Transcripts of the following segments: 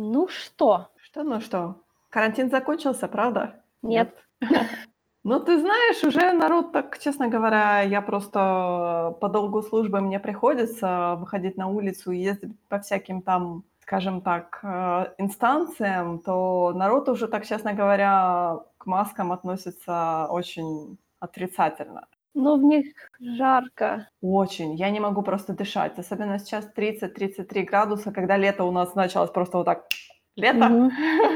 Ну что? Что, ну что? Карантин закончился, правда? Нет. Ну, ты знаешь, уже народ так, честно говоря, я просто по долгу службы мне приходится выходить на улицу и ездить по всяким там, скажем так, э, инстанциям, то народ уже так, честно говоря, к маскам относится очень отрицательно. Но в них жарко. Очень. Я не могу просто дышать. Особенно сейчас 30-33 градуса, когда лето у нас началось просто вот так. Лето.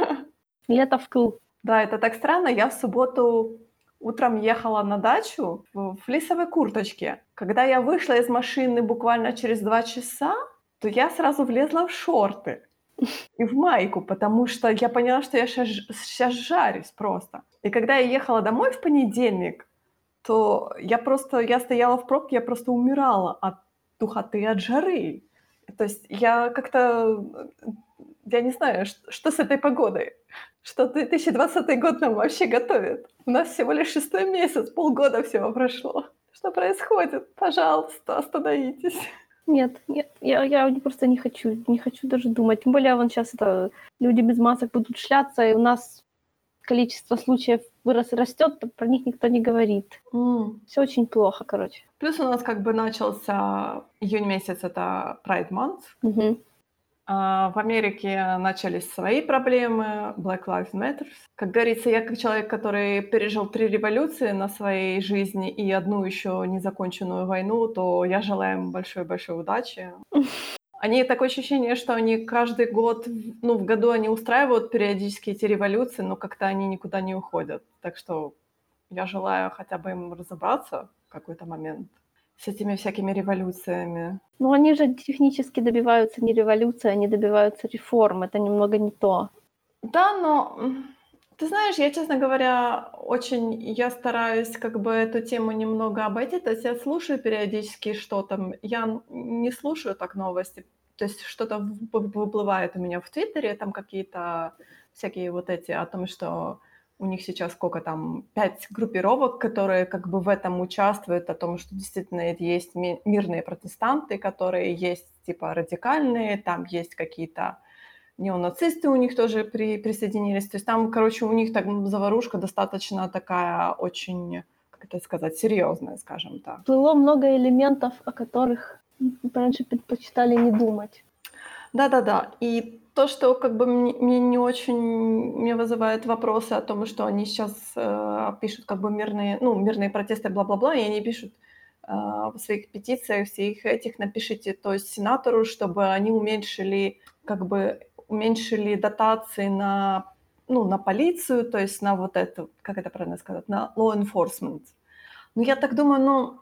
Лето вкл. Да, это так странно. Я в субботу утром ехала на дачу в в флисовой курточке. Когда я вышла из машины буквально через два часа, то я сразу влезла в шорты и в майку, потому что я поняла, что я сейчас жарюсь просто. И когда я ехала домой в понедельник, то я просто, я стояла в пробке, я просто умирала от духоты, от жары. То есть я как-то, я не знаю, что, что с этой погодой. Что 2020 год нам вообще готовит. У нас всего лишь шестой месяц, полгода всего прошло. Что происходит? Пожалуйста, остановитесь. Нет, нет, я, я просто не хочу, не хочу даже думать. Тем более, вон сейчас это люди без масок будут шляться, и у нас количество случаев вырос растет, то про них никто не говорит. М. Все очень плохо, короче. Плюс у нас как бы начался июнь месяц, это Pride Month. Мгм. А, В Америке начались свои проблемы, Black Lives Matter. Как говорится, я как человек, который пережил три революции на своей жизни и одну еще незаконченную войну, то я желаю им большой-большой удачи. Они такое ощущение, что они каждый год, ну, в году они устраивают периодически эти революции, но как-то они никуда не уходят. Так что я желаю хотя бы им разобраться в какой-то момент с этими всякими революциями. Но они же технически добиваются не революции, они добиваются реформ. Это немного не то. Да, но ты знаешь, я, честно говоря, очень, я стараюсь как бы эту тему немного обойти, то есть я слушаю периодически что там, я не слушаю так новости, то есть что-то выплывает у меня в Твиттере, там какие-то всякие вот эти о том, что у них сейчас сколько там, пять группировок, которые как бы в этом участвуют, о том, что действительно есть ми- мирные протестанты, которые есть типа радикальные, там есть какие-то неонацисты у них тоже при, присоединились. То есть там, короче, у них так заварушка достаточно такая очень, как это сказать, серьезная, скажем так. Плыло много элементов, о которых раньше предпочитали не думать. Да-да-да. И то, что как бы мне, мне не очень мне вызывает вопросы о том, что они сейчас э, пишут как бы мирные, ну, мирные протесты, бла-бла-бла, и они пишут э, в своих петициях, всех этих, напишите, то есть сенатору, чтобы они уменьшили, как бы, уменьшили дотации на, ну, на полицию, то есть на вот это, как это правильно сказать, на law enforcement. Ну, я так думаю, ну,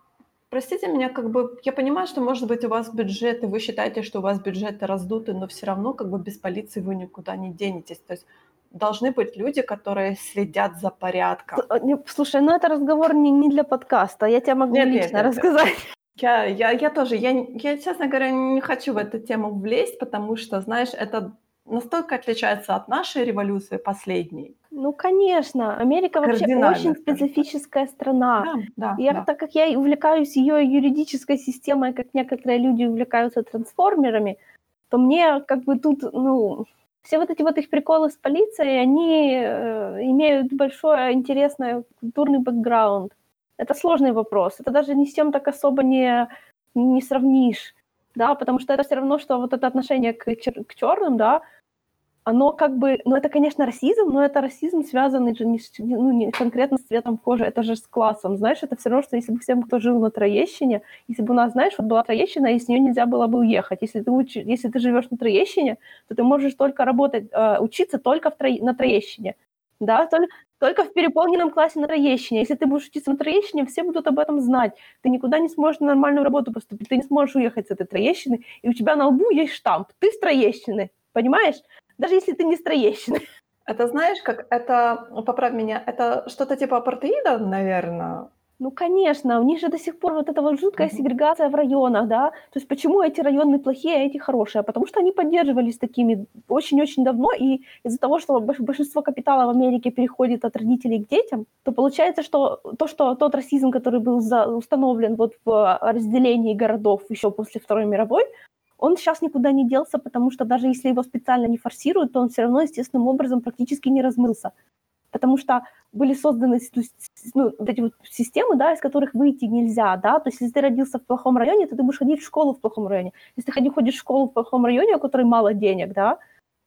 Простите меня, как бы я понимаю, что, может быть, у вас бюджет, и вы считаете, что у вас бюджеты раздуты, но все равно как бы без полиции вы никуда не денетесь. То есть должны быть люди, которые следят за порядком. Слушай, ну это разговор не, не для подкаста. Я тебе могу Нет, лично нет, нет. рассказать. Я, я, я тоже, я, я, честно говоря, не хочу в эту тему влезть, потому что, знаешь, это настолько отличается от нашей революции последней. Ну, конечно. Америка вообще очень специфическая страна. Да, да, Я, да. так как я увлекаюсь ее юридической системой, как некоторые люди увлекаются трансформерами, то мне как бы тут, ну, все вот эти вот их приколы с полицией, они э, имеют большой интересный культурный бэкграунд. Это сложный вопрос. Это даже ни с чем так особо не, не сравнишь, да, потому что это все равно, что вот это отношение к, чер- к черным, да, оно как бы, ну это, конечно, расизм, но это расизм, связанный же не, с- ну, не конкретно с цветом кожи, это же с классом, знаешь, это все равно, что если бы всем, кто жил на Троещине, если бы у нас, знаешь, вот была Троещина, и с нее нельзя было бы уехать, если ты, уч- если ты живешь на Троещине, то ты можешь только работать, э, учиться только в Тро- на Троещине, да, только, в переполненном классе на Троещине. Если ты будешь учиться на Троещине, все будут об этом знать. Ты никуда не сможешь на нормальную работу поступить, ты не сможешь уехать с этой Троещины, и у тебя на лбу есть штамп. Ты с Троещины, понимаешь? Даже если ты не с Троещины. Это знаешь, как это, поправь меня, это что-то типа апартеида, наверное. Ну, конечно, у них же до сих пор вот эта вот жуткая Мгм. сегрегация в районах, да. То есть почему эти районы плохие, а эти хорошие? Потому что они поддерживались такими очень-очень давно, и из-за того, что больш- большинство капитала в Америке переходит от родителей к детям, то получается, что то, что тот расизм, который был за- установлен вот в разделении городов еще после Второй мировой, он сейчас никуда не делся, потому что даже если его специально не форсируют, то он все равно естественным образом практически не размылся. Потому что были созданы ну, вот эти вот системы, да, из которых выйти нельзя, да, то есть если ты родился в плохом районе, то ты будешь ходить в школу в плохом районе. Если ты ходишь в школу в плохом районе, у которой мало денег, да,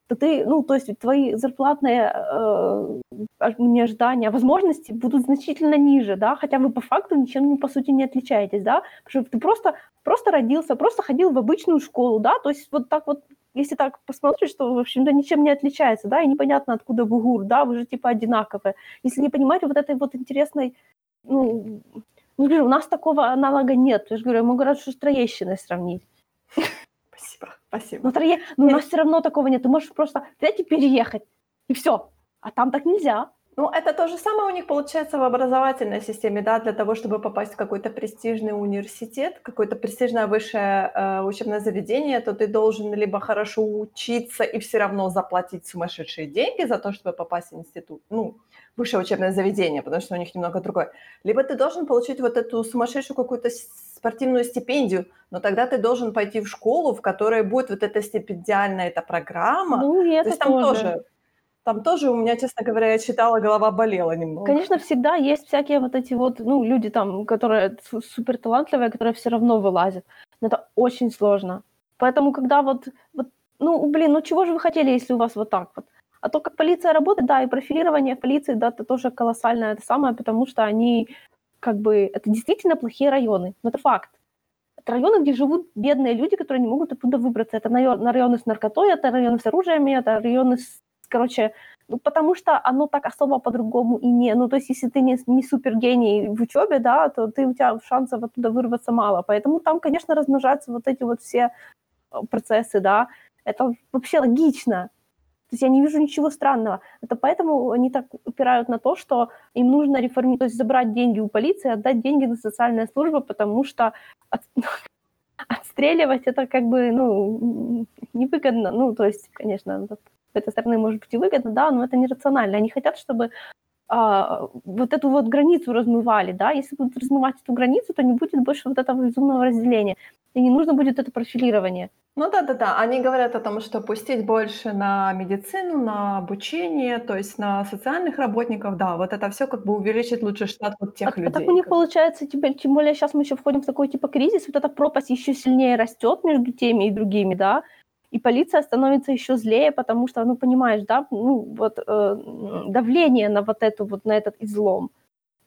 то ты, ну, то есть твои зарплатные э, ожидания, возможности будут значительно ниже, да, хотя вы по факту ничем, ну, по сути, не отличаетесь, да, потому что ты просто, просто родился, просто ходил в обычную школу, да, то есть вот так вот, если так посмотришь, то, в общем-то, ничем не отличается, да, и непонятно, откуда бугур, да, вы же типа одинаковые. Если не понимаете вот этой вот интересной, ну, ну, говорю, у нас такого аналога нет, я же говорю, я могу раз с Троещиной сравнить. Спасибо. Но, трое... Но у нас все равно такого нет. Ты можешь просто взять и переехать, и все. А там так нельзя. Ну, это то же самое у них получается в образовательной системе, да, для того, чтобы попасть в какой-то престижный университет, какое-то престижное высшее э, учебное заведение, то ты должен либо хорошо учиться и все равно заплатить сумасшедшие деньги за то, чтобы попасть в институт, ну, высшее учебное заведение, потому что у них немного другое, либо ты должен получить вот эту сумасшедшую какую-то спортивную стипендию, но тогда ты должен пойти в школу, в которой будет вот эта стипендиальная эта программа. Ну, и это То есть там тоже. тоже там тоже у меня, честно говоря, я читала, голова болела немного. Конечно, всегда есть всякие вот эти вот, ну, люди там, которые супер талантливые, которые все равно вылазят. Но это очень сложно. Поэтому, когда вот, вот, ну, блин, ну чего же вы хотели, если у вас вот так вот? А то, как полиция работает, да, и профилирование полиции, да, это тоже колоссальное это самое, потому что они как бы это действительно плохие районы, но это факт. Это районы, где живут бедные люди, которые не могут оттуда выбраться. Это районы с наркотой, это районы с оружием, это районы с, короче, ну, потому что оно так особо по-другому и не... Ну, то есть, если ты не, не супергений в учебе, да, то ты, у тебя шансов оттуда вырваться мало. Поэтому там, конечно, размножаются вот эти вот все э, процессы, да. Это вообще логично. То есть я не вижу ничего странного. Это поэтому они так упирают на то, что им нужно реформировать, то есть забрать деньги у полиции, отдать деньги на социальные службы, потому что от, отстреливать это как бы, ну, невыгодно. Ну, то есть, конечно, с этой стороны может быть и выгодно, да, но это нерационально. Они хотят, чтобы а, вот эту вот границу размывали, да, если будут размывать эту границу, то не будет больше вот этого безумного разделения, и не нужно будет это профилирование. Ну да-да-да, они говорят о том, что пустить больше на медицину, на обучение, то есть на социальных работников, да, вот это все как бы увеличит лучше штат вот тех а, людей. А так у них получается, тем, тем более сейчас мы еще входим в такой типа кризис, вот эта пропасть еще сильнее растет между теми и другими, да, и полиция становится еще злее, потому что, ну, понимаешь, да, ну, вот э, давление на вот эту вот, на этот излом.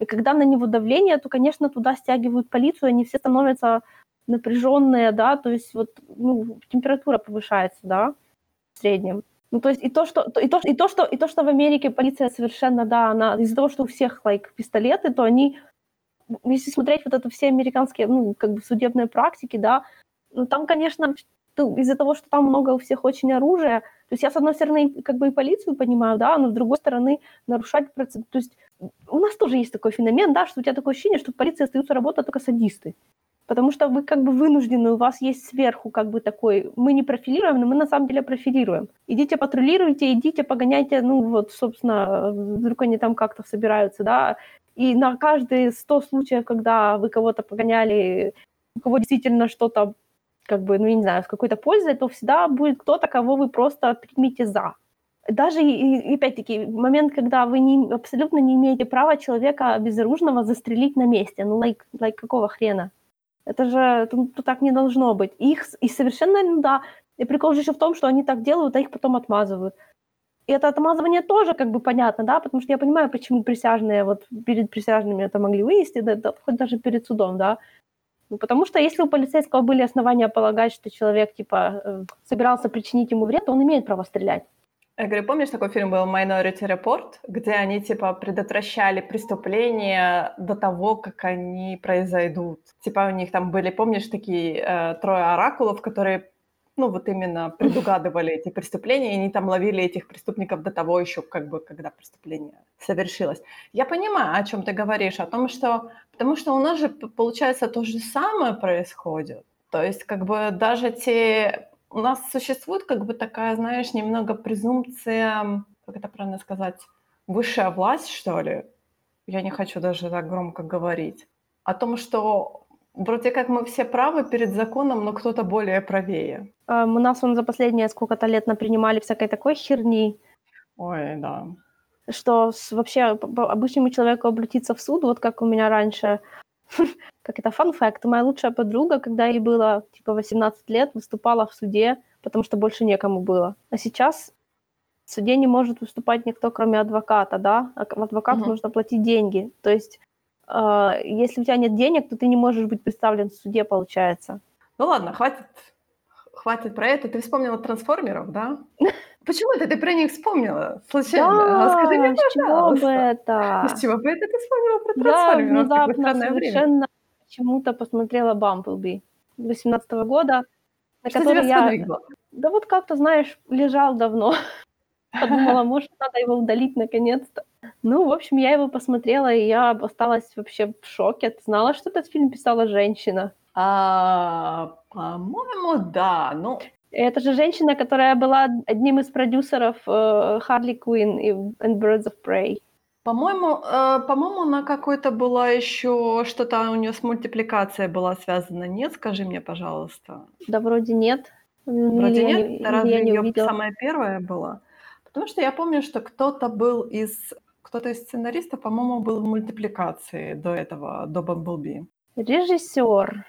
И когда на него давление, то, конечно, туда стягивают полицию, они все становятся напряженные, да, то есть вот, ну, температура повышается, да, в среднем. Ну, то есть и то, что, и то, и то, что, и то, что в Америке полиция совершенно, да, она из-за того, что у всех, like, пистолеты, то они, если смотреть вот это все американские, ну, как бы судебные практики, да, ну, там, конечно, из-за того, что там много у всех очень оружия, то есть я, с одной стороны, как бы и полицию понимаю, да, но с другой стороны, нарушать процесс, то есть у нас тоже есть такой феномен, да, что у тебя такое ощущение, что в полиции остаются работать только садисты, потому что вы как бы вынуждены, у вас есть сверху как бы такой, мы не профилируем, но мы на самом деле профилируем. Идите патрулируйте, идите погоняйте, ну вот, собственно, вдруг они там как-то собираются, да, и на каждые 100 случаев, когда вы кого-то погоняли, у кого действительно что-то как бы, ну, я не знаю, с какой-то пользой, то всегда будет кто-то, кого вы просто примете за. Даже, и, опять-таки, момент, когда вы не, абсолютно не имеете права человека безоружного застрелить на месте. Ну, like, like какого хрена? Это же это, это так не должно быть. Их, и совершенно, ну да, и прикол же еще в том, что они так делают, а их потом отмазывают. И это отмазывание тоже как бы понятно, да, потому что я понимаю, почему присяжные, вот перед присяжными это могли вынести, да, да, хоть даже перед судом, да, ну, потому что если у полицейского были основания полагать, что человек, типа, э, собирался причинить ему вред, то он имеет право стрелять. Я говорю, помнишь, такой фильм был Minority Report, где они, типа, предотвращали преступления до того, как они произойдут? Типа, у них там были, помнишь, такие э, трое оракулов, которые ну, вот именно предугадывали эти преступления, и они там ловили этих преступников до того еще, как бы, когда преступление совершилось. Я понимаю, о чем ты говоришь, о том, что... Потому что у нас же, получается, то же самое происходит. То есть, как бы, даже те... У нас существует, как бы, такая, знаешь, немного презумпция, как это правильно сказать, высшая власть, что ли? Я не хочу даже так громко говорить. О том, что Вроде как мы все правы перед законом, но кто-то более правее. Эм, у нас он за последние сколько-то лет напринимали всякой такой херни, Ой, да. что с- вообще обычному человеку обратиться в суд, вот как у меня раньше, как это фан факт, моя лучшая подруга, когда ей было типа 18 лет, выступала в суде, потому что больше некому было. А сейчас в суде не может выступать никто, кроме адвоката, да? А адвокату нужно платить деньги. То есть если у тебя нет денег, то ты не можешь быть представлен в суде, получается. Ну ладно, хватит, хватит про это. Ты вспомнила трансформеров, да? Почему это ты про них вспомнила? Случайно? А Скажи мне, с чего бы это? С чего бы это ты вспомнила про трансформеров? Такое внезапно совершенно почему-то посмотрела Бамблби 18 года, на Что который тебя я... Да вот как-то, знаешь, лежал давно. Подумала, может, надо его удалить наконец-то. Ну, в общем, я его посмотрела, и я осталась вообще в шоке. Ты знала, что этот фильм писала женщина? А, по-моему, да. Ну, Это же женщина, которая была одним из продюсеров э, Харли Квинн и and Birds of Prey. по-моему, э, по-моему, она какой-то была еще что-то у нее с мультипликацией была связана. Нет, скажи мне, пожалуйста. Да вроде нет. Вроде Или я нет. или разве я не ее увидела. самая первая была? Потому что я помню, что кто-то был из кто-то из сценаристов, по-моему, был в мультипликации до этого, до Бамблби. Режиссер.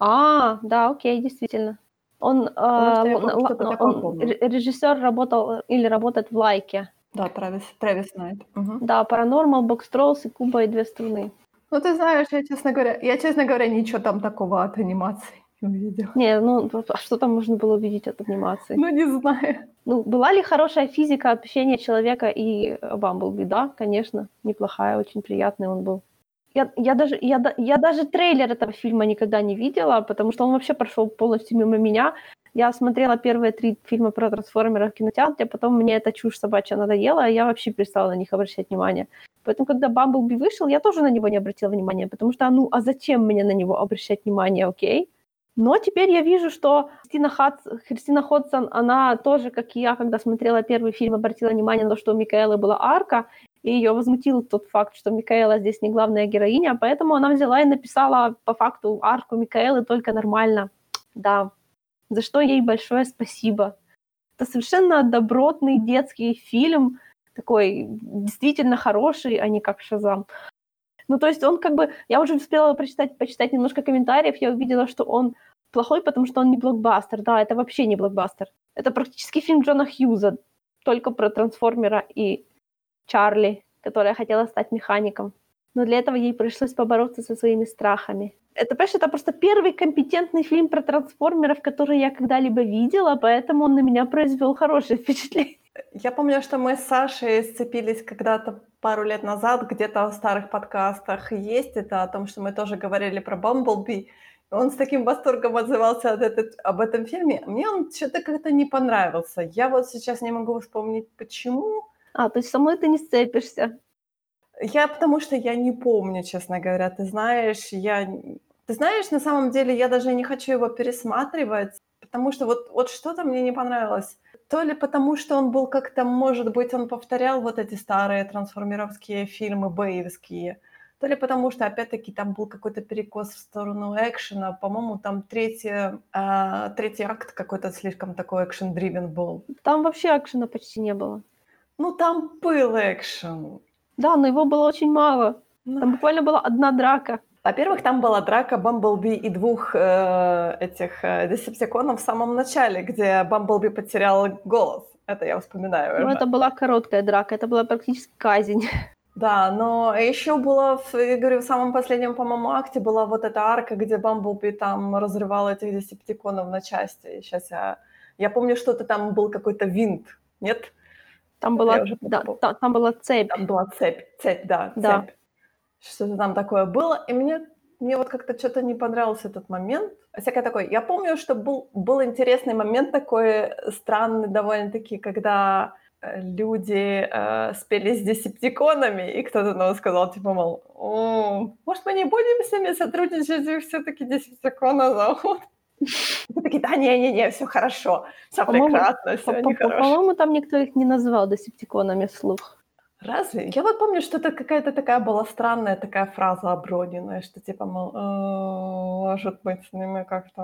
А, да, окей, действительно. Он, э, такое он ре- режиссер работал или работает в Лайке. Да, Трэвис, Трэвис Найт. Мгм. Да, Paranormal, Box Trolls и Куба и две струны. Ну, ты знаешь, я, честно говоря, я, честно говоря, ничего там такого от анимации увидела. Не, ну а что там можно было увидеть от анимации? Ну, не знаю. Ну, была ли хорошая физика общения человека и Бамблби? Да, конечно, неплохая, очень приятный он был. Я, я, даже, я, я даже трейлер этого фильма никогда не видела, потому что он вообще прошел полностью мимо меня. Я смотрела первые три фильма про трансформеров в кинотеатре, потом мне эта чушь собачья надоела, и я вообще перестала на них обращать внимание. Поэтому, когда Бамблби вышел, я тоже на него не обратила внимания, потому что, ну, а зачем мне на него обращать внимание, окей? Но теперь я вижу, что Кристина, Хадс, Кристина Ходсон, она тоже, как и я, когда смотрела первый фильм, обратила внимание на то, что у Микаэлы была арка, и ее возмутил тот факт, что Микаэла здесь не главная героиня, поэтому она взяла и написала по факту арку Микаэлы только нормально. Да, за что ей большое спасибо. Это совершенно добротный детский фильм, такой действительно хороший, а не как Шазам. Ну, то есть он как бы... Я уже успела прочитать, почитать немножко комментариев, я увидела, что он плохой, потому что он не блокбастер. Да, это вообще не блокбастер. Это практически фильм Джона Хьюза, только про трансформера и Чарли, которая хотела стать механиком. Но для этого ей пришлось побороться со своими страхами. Это, понимаешь, это просто первый компетентный фильм про трансформеров, который я когда-либо видела, поэтому он на меня произвел хорошее впечатление. Я помню, что мы с Сашей сцепились когда-то пару лет назад, где-то в старых подкастах есть это, о том, что мы тоже говорили про Бамблби. Он с таким восторгом отзывался от этот, об этом фильме. Мне он что-то как-то не понравился. Я вот сейчас не могу вспомнить, почему. А, то есть со мной ты не сцепишься. Я потому что я не помню, честно говоря. Ты знаешь, я... Ты знаешь, на самом деле я даже не хочу его пересматривать, потому что вот, вот что-то мне не понравилось. То ли потому, что он был как-то, может быть, он повторял вот эти старые трансформеровские фильмы бэевские, то ли потому, что, опять-таки, там был какой-то перекос в сторону экшена. По-моему, там третий, а, третий акт какой-то слишком такой экшен-дривен был. Там вообще акшена почти не было. Ну, там был экшен. Да, но его было очень мало. Ну, Там буквально была одна драка. Во-первых, там была драка Бамблби и двух э, этих э, десептиконов в самом начале, где Бамблби потерял голос. Это я вспоминаю. Уже. это была короткая драка, это была практически казнь. Да, но еще было, я говорю, в самом последнем, по-моему, акте была вот эта арка, где Бамблби там разрывал этих десептиконов на части. Сейчас я... Я помню, что-то там был какой-то винт, нет? Там была, да, та- там была цепь. Там была цепь, цепь, да, Да. цепь. Что-то там такое было, и мне, мне вот как-то что-то не понравился этот момент. Всякое такое. Я помню, что был, был интересный момент такой странный довольно-таки, когда э, люди э, спели с десептиконами, и кто-то нам сказал, типа, мол, «О, может, мы не будем с ними сотрудничать, их все-таки десептикона зовут. Мы такие, да, не-не-не, все хорошо, все прекрасно, все. По-моему, там никто их не назвал десептиконами вслух. Разве? Я вот помню, что это какая-то такая была странная такая фраза оброненная, что типа, мол, «Э, может быть, с ними как-то...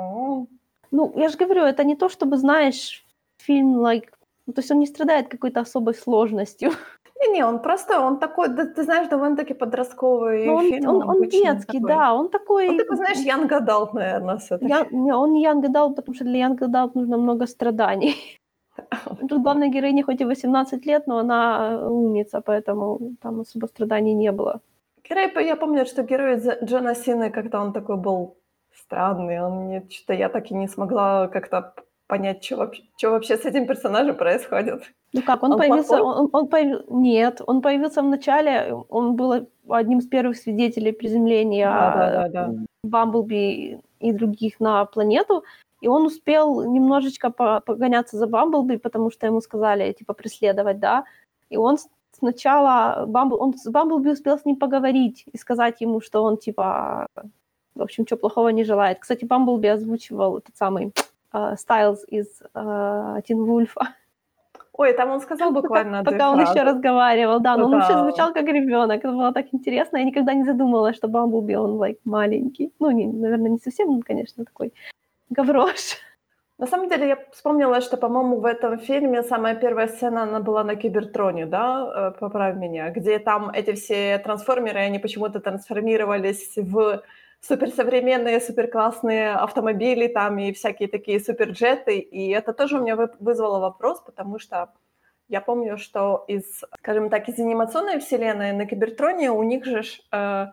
ну». Я же говорю, это не то, чтобы, знаешь, фильм, like... Ну, то есть он не страдает какой-то особой сложностью. Не-не, он просто, он такой, да, ты знаешь, довольно-таки подростковый Ну, он, фильм. он, он детский, такой. да, он такой... Он такой, знаешь, young adult, наверное, всё-таки. Я, не, он не young adult, потому что для young adult нужно много страданий. Тут главная героиня хоть и 18 лет, но она э, умница, поэтому там особо страданий не было. Герой, я помню, что герой Дж- Джона Сины как-то он такой был странный, он мне что-то я так и не смогла как-то понять, что вообще, что вообще с этим персонажем происходит. Ну как, он, Он появился, плохой? он, он появ- нет, он появился в начале, он был одним из первых свидетелей приземления Да-да-да-да. Бамблби и других на планету, и он успел немножечко по- погоняться за Бамблби, потому что ему сказали, типа, преследовать, да, и он сначала, Бамбл, он с Бамблби успел с ним поговорить и сказать ему, что он, типа, в общем, что плохого не желает. Кстати, Бамблби озвучивал этот самый э, Стайлз из э, Тин Вульфа. Ой, там он сказал буквально Пока он фразы. еще разговаривал, да, но он вообще Да. звучал как ребенок, это было так интересно, я никогда не задумывалась, что Бамблби, он, like, маленький, ну, не, наверное, не совсем, он, конечно, такой гаврош. На самом деле, я вспомнила, что, по-моему, в этом фильме самая первая сцена, она была на Кибертроне, да, э, поправь меня, где там эти все трансформеры, они почему-то трансформировались в суперсовременные, суперклассные автомобили там и всякие такие суперджеты, и это тоже у меня вы- вызвало вопрос, потому что я помню, что из, скажем так, из анимационной вселенной на Кибертроне у них же э,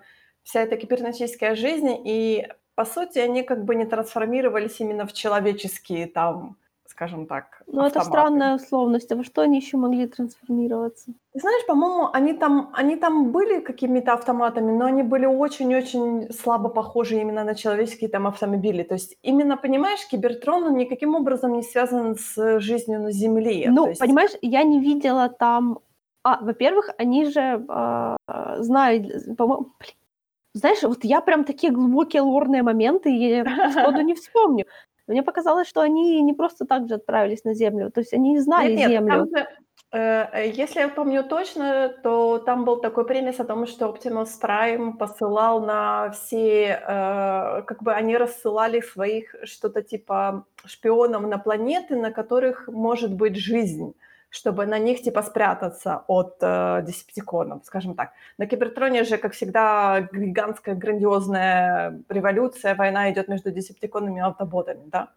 вся эта кибернетическая жизнь, и по сути они как бы не трансформировались именно в человеческие там, скажем так, Ну, это странная условность, а во что они еще могли трансформироваться? Ты знаешь, по-моему, они там, они там были какими-то автоматами, но они были очень-очень слабо похожи именно на человеческие там автомобили. То есть именно, понимаешь, Кибертрон он никаким образом не связан с жизнью на Земле. Ну, есть- понимаешь, я не видела там... А, во-первых, они же а, знают, по-моему... блин. Знаешь, вот я прям такие глубокие лорные моменты я сходу не вспомню. Мне показалось, что они не просто так же отправились на Землю, то есть они знали Нет, нет, Землю. там же, э, э, если я помню точно, то там был такой премис о том, что Optimus Prime посылал на все, э, как бы они рассылали своих что-то типа шпионов на планеты, на которых может быть жизнь чтобы на них типа спрятаться от э, десептиконов, скажем так. На Кибертроне же, как всегда, гигантская, грандиозная революция, война идет между десептиконами и автоботами, да?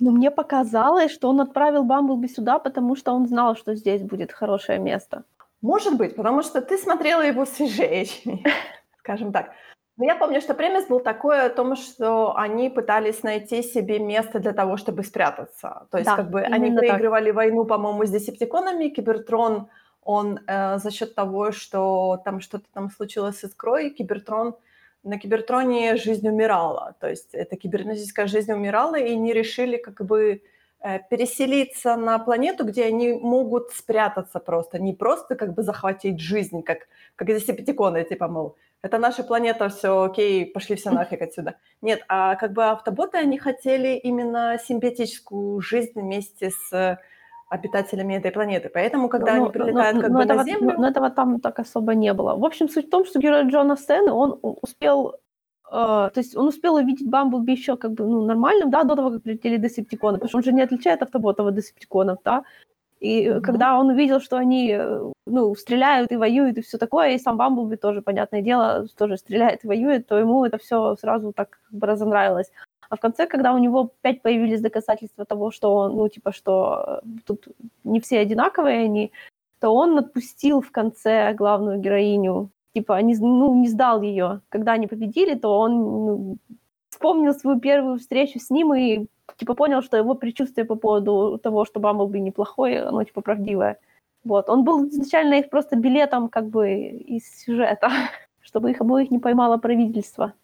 Но мне показалось, что он отправил Бамблби сюда, потому что он знал, что здесь будет хорошее место. Может быть, потому что ты смотрела его свежее, скажем так. Я помню, что премис был такой о том, что они пытались найти себе место для того, чтобы спрятаться. То есть Да, как бы они именно так. проигрывали войну, по-моему, с десептиконами. Кибертрон, он э, за счет того, что там что-то там случилось с искрой, Кибертрон на Кибертроне жизнь умирала. То есть эта кибернетическая жизнь умирала, и они решили как бы переселиться на планету, где они могут спрятаться просто, не просто как бы захватить жизнь, как, как десептиконы, типа, мол, это наша планета, все окей, пошли все нафиг отсюда. Нет, а как бы автоботы, они хотели именно симбиотическую жизнь вместе с обитателями этой планеты. Поэтому, когда Но- они но- прилетают но- как но бы на этого, Землю... но этого там так особо не было. В общем, суть в том, что герой Джона Сцены, он успел, э, то есть он успел увидеть Бамблби еще как бы ну, нормальным, да, до того, как прилетели десептиконы, потому что он же не отличает автоботов от десептиконов, да. И Мгм. когда он увидел, что они, э, ну, стреляют и воюют и все такое, и сам Бамблби тоже, понятное дело, тоже стреляет и воюет, то ему это все сразу так как бы разонравилось. А в конце, когда у него опять появились доказательства того, что он, ну, типа, что э, тут не все одинаковые они, то он отпустил в конце главную героиню. Типа, не, ну, не сдал ее. Когда они победили, то он ну, вспомнил свою первую встречу с ним и типа понял, что его предчувствие по поводу того, что Бамблби неплохой, оно типа правдивое. Вот. Он был изначально их просто билетом как бы из сюжета, чтобы их обоих не поймало правительство.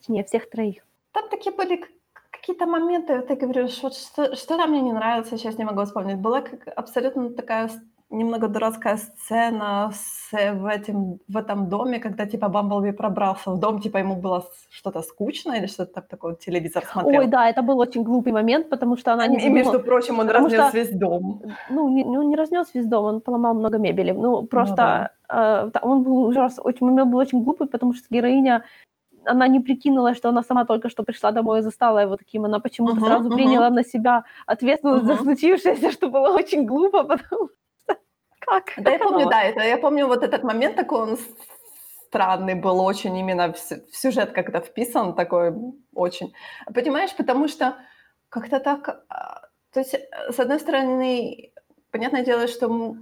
Точнее, всех троих. Там такие были какие-то моменты, ты говоришь, вот что, что там мне не нравится, сейчас не могу вспомнить. Была как абсолютно такая немного дурацкая сцена с, в, этим, в этом доме, когда типа Бамблби пробрался в дом, типа ему было что-то скучно или что-то так такое, телевизор смотрел. Ой, да, это был очень глупый момент, потому что она не И, между прочим, он потому разнес что- весь дом. ну, не, ну, не разнес весь дом, он поломал много мебели. Ну, просто да. э, он был ужас, очень, момент был очень глупый, потому что героиня она не прикинула, что она сама только что пришла домой и застала его таким. Она почему-то uh-huh, сразу uh-huh. приняла на себя ответственность uh-huh. за случившееся, что было очень глупо, потому что как? Да, я помню, да, это, я помню вот этот момент такой, он странный был очень именно в, в сюжет как-то вписан, такой очень. Понимаешь, потому что как-то так... А, то есть, э, с одной стороны, понятное дело, что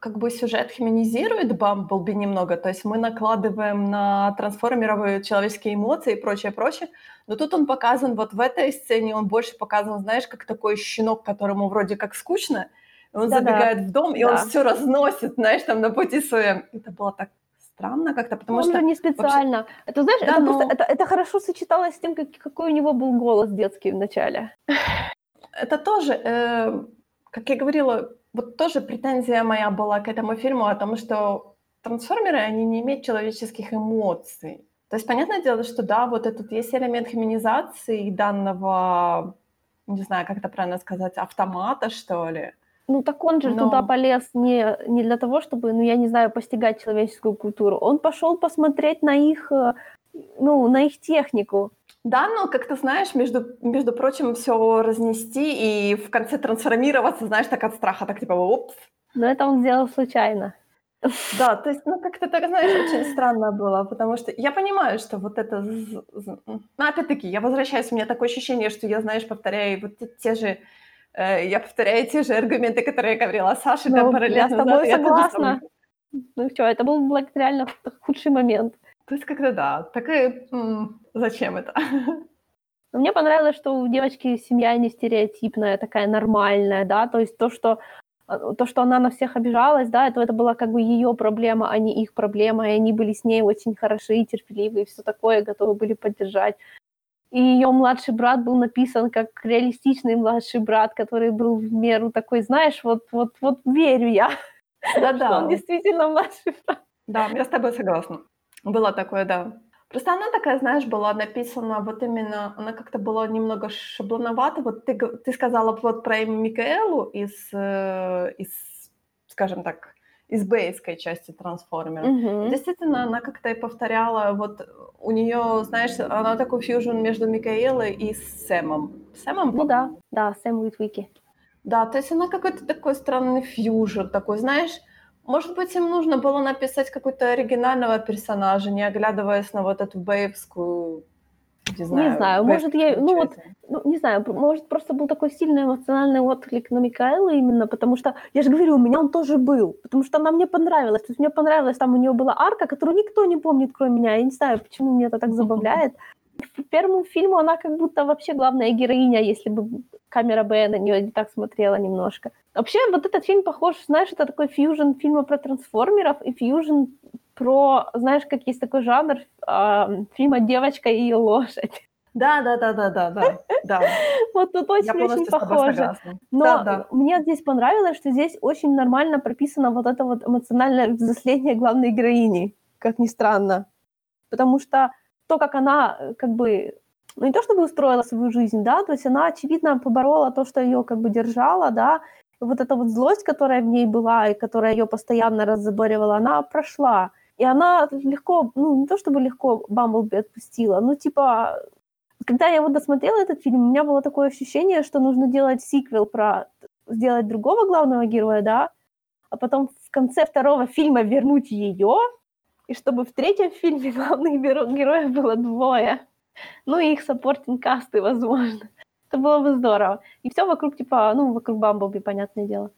как бы сюжет химинизирует Бамблби немного, то есть мы накладываем на трансформеров человеческие эмоции и прочее, прочее, но тут он показан вот в этой сцене, он больше показан, знаешь, как такой щенок, которому вроде как скучно, он Да-да. забегает в дом, и да. он все разносит, знаешь, там на пути своем. Это было так странно как-то, потому он что... Он не специально. Вообще... Это, знаешь, да, это, но... просто, это, это хорошо сочеталось с тем, как, какой у него был голос детский в начале. Это тоже, э, как я говорила, вот тоже претензия моя была к этому фильму о том, что трансформеры, они не имеют человеческих эмоций. То есть, понятное дело, что да, вот этот есть элемент химинизации данного, не знаю, как это правильно сказать, автомата, что ли. Ну так он же Но... туда полез не, не для того, чтобы, ну я не знаю, постигать человеческую культуру. Он пошел посмотреть на их, э, ну, на их технику. Да, но как ты знаешь, между, между прочим, все разнести и в конце трансформироваться, знаешь, так от страха, так типа, опс. Но это он сделал случайно. Да, то есть, ну, как-то, так знаешь, очень странно было, потому что я понимаю, что вот это... Ну, опять-таки, я возвращаюсь, у меня такое ощущение, что я, знаешь, повторяю вот те же... Э, я повторяю те же аргументы, которые я говорила Саше, ну, параллельно. Я с тобой согласна. Ну что, это был реально худший момент. То есть как-то да, так и м- зачем это? Мне понравилось, что у девочки семья не стереотипная, такая нормальная, да, то есть то, что а, то, что она на всех обижалась, да, это, это была как бы ее проблема, а не их проблема, и они были с ней очень хороши терпеливы, и все такое, готовы были поддержать. И ее младший брат был написан как реалистичный младший брат, который был в меру такой, знаешь, вот, вот, вот верю я, Да-да. он действительно младший брат. Да, я с тобой согласна. Было такое, да. Просто она такая, знаешь, была написана вот именно, она как-то была немного шаблоновата. Вот ты, ты сказала вот про Микаэлу из, э, из, скажем так, из бейской части трансформера. Угу. Действительно, она как-то и повторяла, вот у нее, знаешь, она такой фьюжн между Микаэлой и Сэмом. Сэмом? Ну да, да, Сэм Уитвики. Да, то есть она какой-то такой странный фьюжн, такой, знаешь, может быть, им нужно было написать какого-то оригинального персонажа, не оглядываясь на вот эту бейвскую не знаю, не знаю может, я, ну вот, ну, не знаю, может, просто был такой сильный эмоциональный отклик на Микаэлу именно, потому что, я же говорю, у меня он тоже был, потому что она мне понравилась, то есть мне понравилась, там у нее была арка, которую никто не помнит, кроме меня, я не знаю, почему мне это так забавляет. В первом фильме она как будто вообще главная героиня, если бы камера Б на нее не так смотрела немножко. Вообще, вот этот фильм похож, знаешь, это такой фьюжн фильма про трансформеров и фьюжн про, знаешь, как есть такой жанр э, фильма «Девочка и лошадь». Да, да, да, да, да, да. да. Вот тут очень-очень похоже. Но да, да. мне здесь понравилось, что здесь очень нормально прописано вот это вот эмоциональное взросление главной героини, как ни странно. Потому что то, как она как бы ну не то чтобы устроила свою жизнь, да, то есть она, очевидно, поборола то, что ее как бы держала, да, вот эта вот злость, которая в ней была и которая ее постоянно раззаборивала, она прошла. И она легко, ну, не то чтобы легко Бамблби отпустила, ну, типа, когда я вот досмотрела этот фильм, у меня было такое ощущение, что нужно делать сиквел про сделать другого главного героя, да, а потом в конце второго фильма вернуть ее, и чтобы в третьем фильме главных героев было двое. Ну и их supporting cast ы, возможно. Это было бы здорово. И все вокруг, типа, ну, вокруг Бамблби, понятное дело.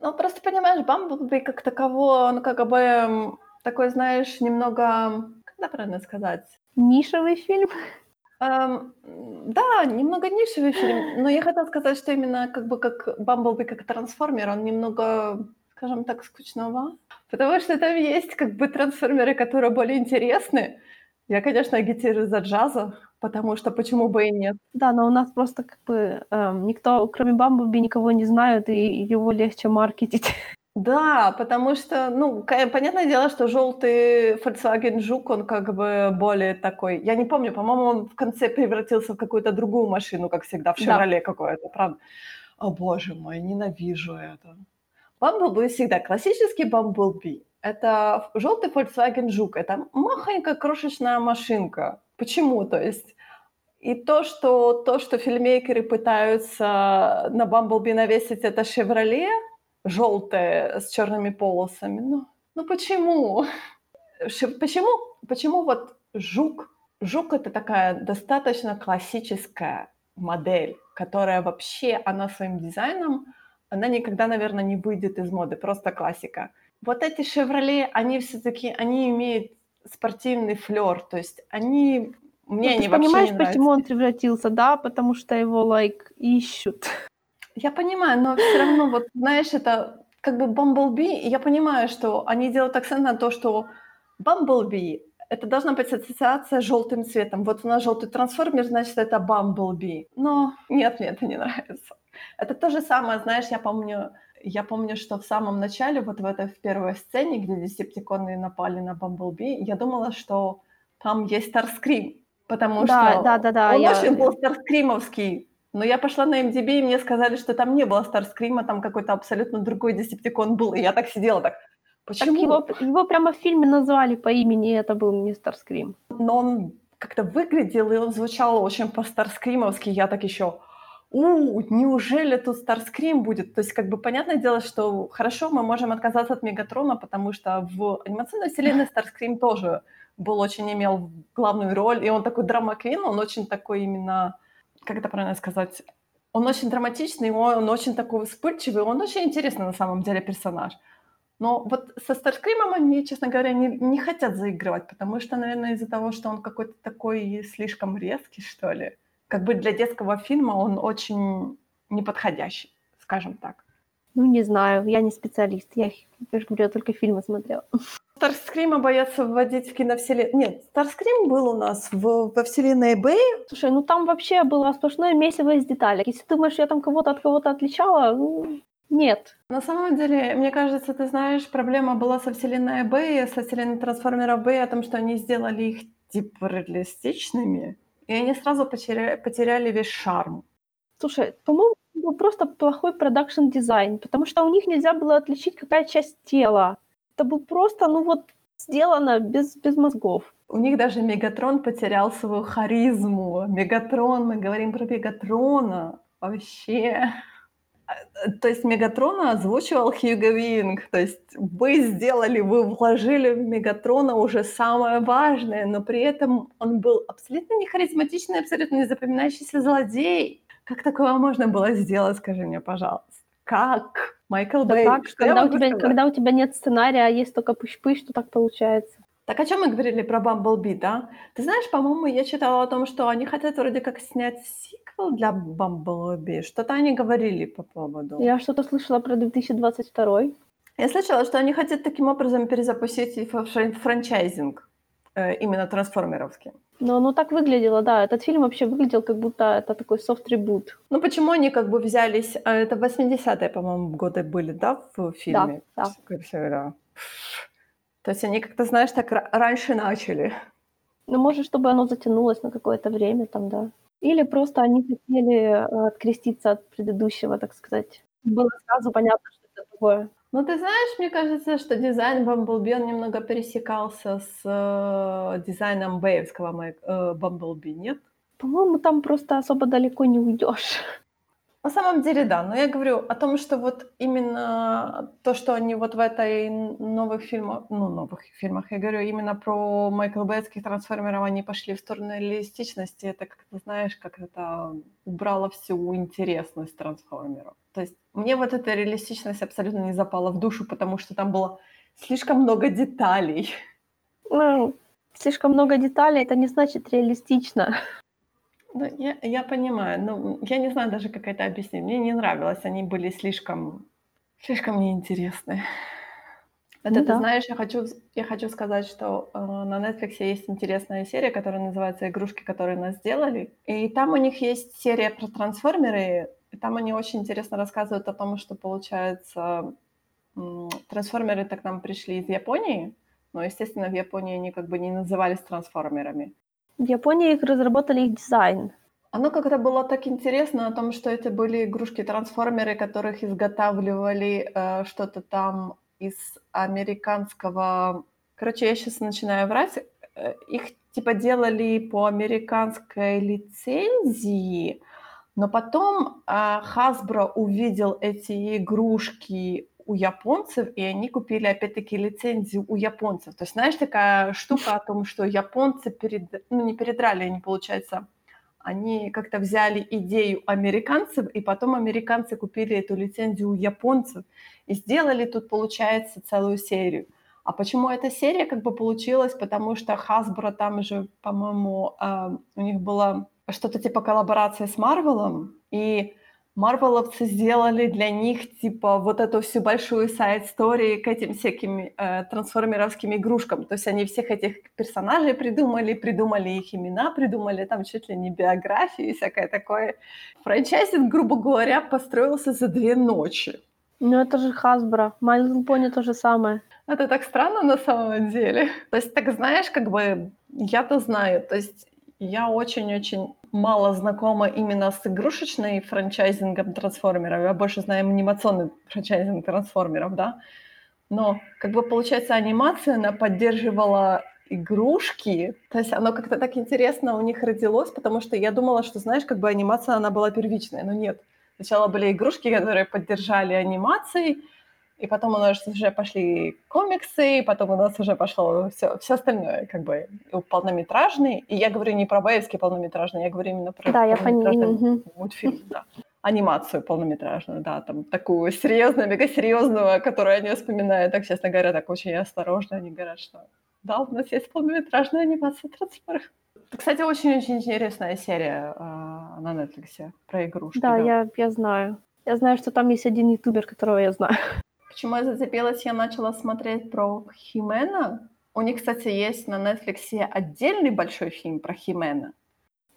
Ну, просто понимаешь, Бамблби как таково, он как бы такой, знаешь, немного, как правильно сказать? Нишевый фильм? Эм, да, немного нишевый фильм, но я хотела сказать, что именно как бы как Бамблби как трансформер, он немного, скажем так, скучного, потому что там есть как бы трансформеры, которые более интересны. Я, конечно, агитирую за джаза, потому что почему бы и нет. Да, но у нас просто как бы эм, никто, кроме Бамблби, никого не знает, и его легче маркетить. Да, потому что, ну, понятное дело, что желтый Volkswagen Жук, он как бы более такой, я не помню, по-моему, он в конце превратился в какую-то другую машину, как всегда, в Шевроле да. какое-то, правда? О, боже мой, ненавижу это. Бамблби всегда классический Бамблби. Это желтый Volkswagen Жук. Это махонькая крошечная машинка. Почему? То есть и то, что, то, что фильмейкеры пытаются на Бамблби навесить, это «Шевроле», желтое с черными полосами. Ну, ну почему? Почему, почему вот жук? Жук это такая достаточно классическая модель, которая вообще, она своим дизайном, она никогда, наверное, не выйдет из моды, просто классика. Вот эти «Шевроле», они все-таки, они имеют спортивный флер, то есть они мне ну, они ты понимаешь, не почему он превратился, да? Потому что его, лайк, like, ищут. Я понимаю, но все равно, вот, знаешь, это как бы Бамблби, я понимаю, что они делают акцент на то, что Бамблби — это должна быть ассоциация с желтым цветом. Вот у нас желтый трансформер, значит, это Бамблби. Но нет, мне это не нравится. Это то же самое, знаешь, я помню, я помню, что в самом начале, вот в этой в первой сцене, где десептиконы напали на Бамблби, я думала, что там есть Старскрим, потому да, что да, да, да, он я... очень был старскримовский. Но я пошла на MDB, и мне сказали, что там не было Старскрима, там какой-то абсолютно другой Десептикон был. И я так сидела, так, почему? Так его, его прямо в фильме назвали по имени, и это был не Старскрим. Но он как-то выглядел, и он звучал очень по-старскримовски. Я так еще, у, неужели тут Старскрим будет? То есть, как бы, понятное дело, что хорошо, мы можем отказаться от Мегатрона, потому что в анимационной вселенной Старскрим тоже был очень, имел главную роль, и он такой драма-квин, он очень такой именно как это правильно сказать, он очень драматичный, он очень такой вспыльчивый, он очень интересный на самом деле персонаж. Но вот со Старскримом они, честно говоря, не, не хотят заигрывать, потому что, наверное, из-за того, что он какой-то такой слишком резкий, что ли. Как бы для детского фильма он очень неподходящий, скажем так. Ну, не знаю, я не специалист. Я, я только фильмы смотрела. Старскрима боятся вводить в киновселенную. Нет, Старскрим был у нас в, во вселенной Бэй. Слушай, ну там вообще было сплошное месиво из деталек. Если ты думаешь, я там кого-то от кого-то отличала, ну, нет. На самом деле, мне кажется, ты знаешь, проблема была со вселенной Бэй, со вселенной трансформеров Бэй, о том, что они сделали их типа реалистичными, и они сразу потеряли, потеряли весь шарм. Слушай, по-моему, был просто плохой production design, потому что у них нельзя было отличить, какая часть тела это был просто, ну вот, сделано без, без мозгов. У них даже Мегатрон потерял свою харизму. Мегатрон, мы говорим про Мегатрона. Вообще. То есть Мегатрона озвучивал Хьюго Уивинг. То есть вы сделали, вы вложили в Мегатрона уже самое важное, но при этом он был абсолютно не харизматичный, абсолютно не запоминающийся злодей. Как такое можно было сделать, скажи мне, пожалуйста? Как? Майкл да Бэй. Так, когда, у тебя, когда у тебя нет сценария, а есть только пыщ-пыщ, то так получается. Так о чем мы говорили про Бамблби, да? Ты знаешь, по-моему, я читала о том, что они хотят вроде как снять сиквел для Бамблби. Что-то они говорили по поводу. Я что-то слышала про 2022. Я слышала, что они хотят таким образом перезапустить франчайзинг э, именно трансформеровский. Но оно так выглядело, да. Этот фильм вообще выглядел, как будто это такой софт-ребут. Ну почему они как бы взялись... А, это 80-е, по-моему, годы были, да, в фильме? Да, да. То есть они как-то, знаешь, так раньше начали. Ну, может, чтобы оно затянулось на какое-то время там, да. Или просто они хотели э, откреститься от предыдущего, так сказать. Было сразу понятно, что это другое. Ну, ты знаешь, мне кажется, что дизайн Бамблби, он немного пересекался с э, дизайном бэевского э, Бамблби, нет? По-моему, там просто особо далеко не уйдешь. На самом деле, да. Но я говорю о том, что вот именно то, что они вот в этой новых фильмах, ну, новых фильмах, я говорю именно про Майкл Бэтских трансформеров, они пошли в сторону реалистичности. Это как-то, знаешь, как это убрало всю интересность трансформеров. То есть мне вот эта реалистичность абсолютно не запала в душу, потому что там было слишком много деталей. Ну, слишком много деталей, это не значит реалистично. Ну, я, я понимаю, но я не знаю даже, как это объяснить. Мне не нравилось, они были слишком, слишком неинтересные. Это, ну, ты да. знаешь, я хочу, я хочу сказать, что э, на Netflix есть интересная серия, которая называется «Игрушки, которые нас сделали». И там у них есть серия про трансформеры, и там они очень интересно рассказывают о том, что, получается, трансформеры так нам пришли из Японии, но, естественно, в Японии они как бы не назывались трансформерами. В Японии их разработали их дизайн. Оно как-то было так интересно о том, что это были игрушки-трансформеры, которых изготавливали э, что-то там из американского... Короче, я сейчас начинаю врать. Э, их типа делали по американской лицензии, но потом а, Hasbro увидел эти игрушки у японцев, и они купили опять-таки лицензию у японцев. То есть, знаешь, такая штука о том, что японцы перед, ну не передрали, они, получается, они как-то взяли идею американцев, и потом американцы купили эту лицензию у японцев и сделали тут, получается, целую серию. А почему эта серия как бы получилась? Потому что Hasbro там же, по-моему, э, у них было что-то типа коллаборация с Марвелом, и Марвеловцы сделали для них типа вот эту всю большую сайт-стори к этим всяким э, трансформеровским игрушкам. То есть они всех этих персонажей придумали, придумали их имена, придумали там чуть ли не биографии и всякое такое. Франчайзинг, грубо говоря, построился за две ночи. Ну это же. My Little Pony то же самое. Это так странно на самом деле. То есть, так знаешь, как бы я-то знаю. То есть я очень-очень мало знакома именно с игрушечной франчайзингом трансформеров. Я больше знаю анимационный франчайзинг трансформеров, да. Но, как бы, получается, анимация, она поддерживала игрушки. То есть оно как-то так интересно у них родилось, потому что я думала, что, знаешь, как бы анимация, она была первичная, но нет. Сначала были игрушки, которые поддержали анимацией, и потом у нас уже пошли комиксы, и потом у нас уже пошло все, все остальное, как бы полнометражный. И я говорю не про боевский полнометражный, я говорю именно про да, я понимаю. Угу. мультфильм, да. Анимацию полнометражную, да, там такую серьезную, мегасерьезную, которую они вспоминают, так, честно говоря, так очень осторожно. Они говорят, что да, у нас есть полнометражная анимация трансформеров. Кстати, очень-очень интересная серия э, на Netflix про игрушки. Да, да. Я, я знаю. Я знаю, что там есть один ютубер, которого я знаю. Почему я зацепилась, я начала смотреть про Химена. У них, кстати, есть на Netflix отдельный большой фильм про Химена.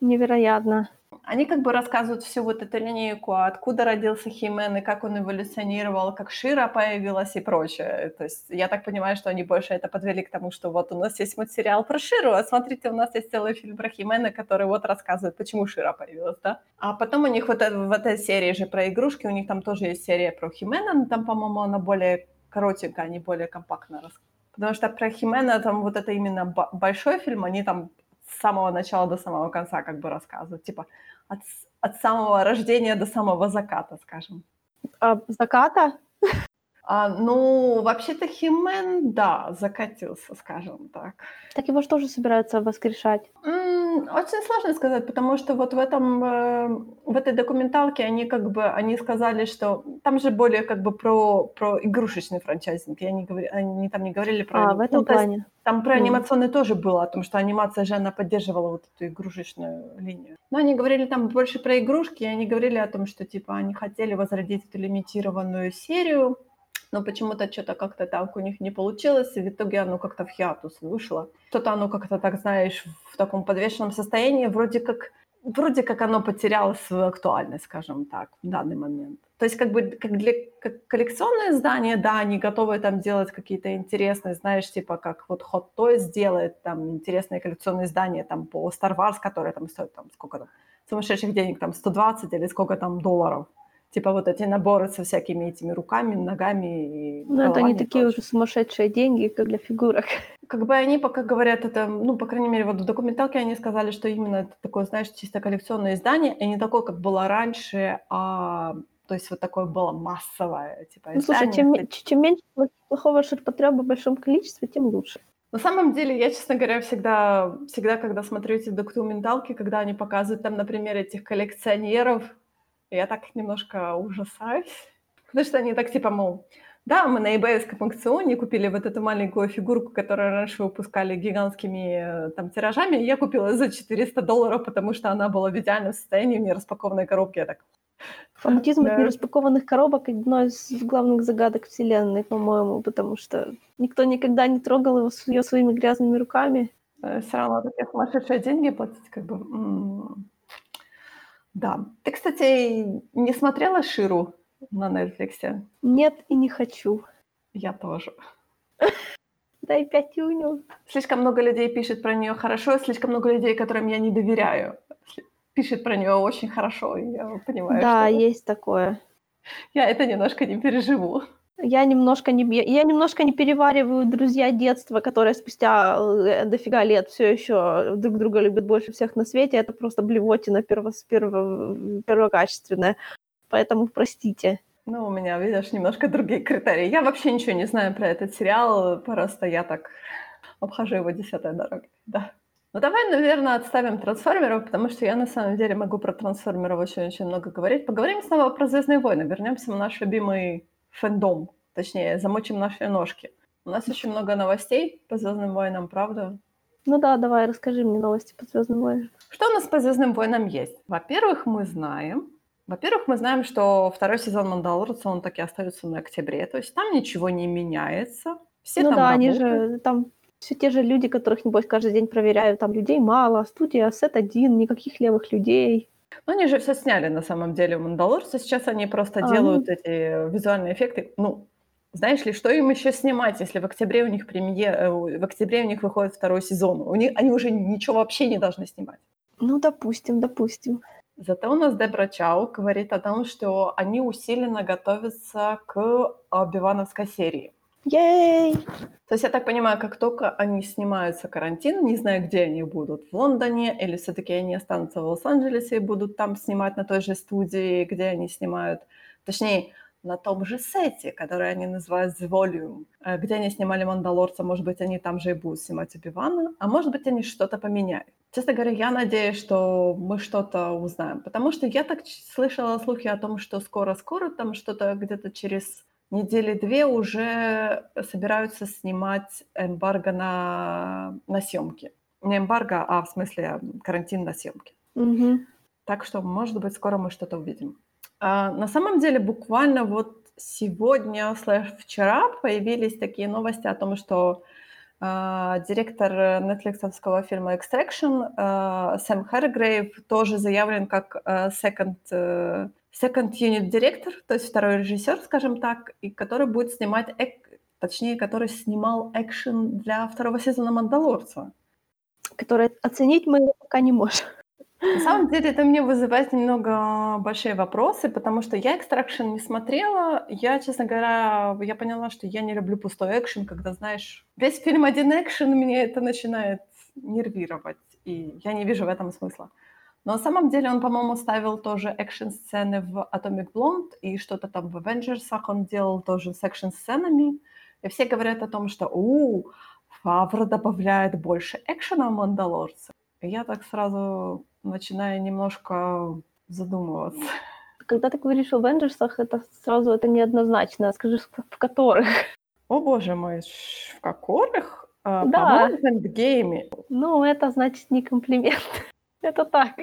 Невероятно. Они как бы рассказывают всю вот эту линейку, откуда родился Химен и как он эволюционировал, как Шира появилась и прочее. То есть я так понимаю, что они больше это подвели к тому, что вот у нас есть мультсериал про Ширу, а смотрите, у нас есть целый фильм про Химена, который вот рассказывает, почему Шира появилась, да? А потом у них вот в этой серии же про игрушки, у них там тоже есть серия про Химена, но там, по-моему, она более коротенькая, а не более компактно рассказывает. Потому что про Химена там вот это именно большой фильм, они там с самого начала до самого конца как бы рассказывают. Типа от, от самого рождения до самого заката, скажем. А, заката? А, ну, вообще-то Химен, да, закатился, скажем так. Так его же тоже собираются воскрешать? М, очень сложно сказать, потому что вот в этом, э, в этой документалке они как бы, они сказали, что там же более как бы про, про игрушечный франчайзинг, и они, говори, они там не говорили про... А, в этом ну, плане. Там про анимационный mm. тоже было, о том, что анимация же, она поддерживала вот эту игрушечную линию. Но они говорили там больше про игрушки, и они говорили о том, что типа они хотели возродить эту лимитированную серию, но почему-то что-то как-то так у них не получилось, и в итоге оно как-то в хиатус вышло. Что-то оно как-то так, знаешь, в таком подвешенном состоянии, вроде как, вроде как оно потеряло свою актуальность, скажем так, в данный момент. То есть как бы как для как коллекционное издание, да, они готовы там делать какие-то интересные, знаешь, типа как вот Hot Toys делает там интересные коллекционные издания там по Star Wars, которые там стоят там сколько там, сумасшедших денег, там 120 или сколько там долларов типа вот эти наборы со всякими этими руками, ногами и Ну, это не такие уже сумасшедшие деньги, как для фигурок. Как бы они пока говорят это, ну, по крайней мере, вот в документалке они сказали, что именно это такое, знаешь, чисто коллекционное издание, и не такое, как было раньше, а то есть вот такое было массовое, типа, ну, слушай, чем, чем меньше плохого ширпотреба в большом количестве, тем лучше. На самом деле, я, честно говоря, всегда, всегда, когда смотрю эти документалки, когда они показывают там, например, этих коллекционеров, я так немножко ужасаюсь. Потому что они так типа, мол, да, мы на eBay аукционе купили вот эту маленькую фигурку, которую раньше выпускали гигантскими э, там тиражами. Я купила за 400 долларов, потому что она была в идеальном состоянии в нераспакованной коробке. Я так... Фанатизм от нераспакованных коробок – одно из главных загадок вселенной, по-моему, потому что никто никогда не трогал его, ее своими грязными руками. Э, Все равно такие сумасшедшие деньги платить, как бы... М-м. Да. Ты, кстати, не смотрела Ширу на Netflix? Нет, и не хочу. Я тоже. Дай пятюню. Слишком много людей пишет про нее хорошо, слишком много людей, которым я не доверяю, пишет про нее очень хорошо, я понимаю, Да, что... есть такое. Я это немножко не переживу. Я немножко не, я немножко не перевариваю друзья детства, которые спустя э, дофига лет все еще друг друга любят больше всех на свете. Это просто блевотина перво, перво, первокачественная. Поэтому простите. Ну, у меня, видишь, немножко другие критерии. Я вообще ничего не знаю про этот сериал, просто я так обхожу его десятой дорогой, да. Ну, давай, наверное, отставим трансформеров, потому что я на самом деле могу про трансформеров очень-очень много говорить. Поговорим снова про Звездные войны. Вернемся в наш любимый фэндом, точнее, замочим наши ножки. У нас очень много новостей по Звездным войнам, правда? Ну да, давай, расскажи мне новости по Звездным войнам. Что у нас по Звездным войнам есть? Во-первых, мы знаем, во-первых, мы знаем, что второй сезон Мандалорца, он так и остается на октябре, то есть там ничего не меняется. Все ну там да, работают. они же там все те же люди, которых, небось, каждый день проверяют. Там людей мало, студия сет один, никаких левых людей. Ну, они же все сняли на самом деле Мандалорца. Сейчас они просто А, делают ну. эти визуальные эффекты. Ну, знаешь ли, что им еще снимать, если в октябре у них премьер, э, в октябре у них выходит второй сезон? У них, они уже ничего вообще не должны снимать. Ну, допустим, допустим. Зато у нас Дебра Чау говорит о том, что они усиленно готовятся к Обивановской серии. Ей! То есть я так понимаю, как только они снимаются карантин, не знаю, где они будут, в Лондоне, или все-таки они останутся в Лос-Анджелесе и будут там снимать на той же студии, где они снимают, точнее, на том же сете, который они называют The Volume, э, где они снимали «Мандалорца», может быть, они там же и будут снимать Оби-Вана, а может быть, они что-то поменяют. Честно говоря, я надеюсь, что мы что-то узнаем, потому что я так слышала слухи о том, что скоро-скоро, там что-то где-то через недели две уже собираются снимать эмбарго на, на съемки. Не эмбарго, а в смысле карантин на съемки. Мгм. Так что, может быть, скоро мы что-то увидим. А, на самом деле, буквально вот сегодня, слэш вчера появились такие новости о том, что а, директор нетфликсовского фильма «Extraction» а, Сэм Хэргрейв тоже заявлен как а, second, э, second unit директор, то есть второй режиссер, скажем так, и который будет снимать, эк- точнее, который снимал экшен для второго сезона «Мандалорца». Который оценить мы пока не можем. На самом деле это мне вызывает немного большие вопросы, потому что я «Экстракшн» не смотрела. Я, честно говоря, я поняла, что я не люблю пустой экшен, когда, знаешь, весь фильм один экшен, меня это начинает нервировать, и я не вижу в этом смысла. Но на самом деле он, по-моему, ставил тоже экшн-сцены в Atomic Blonde, и что-то там в Avengers он делал тоже с экшн-сценами. И все говорят о том, что «У, Фавр добавляет больше экшена в «Мандалорце». И я так сразу начинаю немножко задумываться. Когда ты говоришь о Авенджерсах, это сразу это неоднозначно. Скажи, в которых? О боже мой, в которых? А, Да. По-моему, в Эндгейме. Ну, это значит не комплимент. Это так,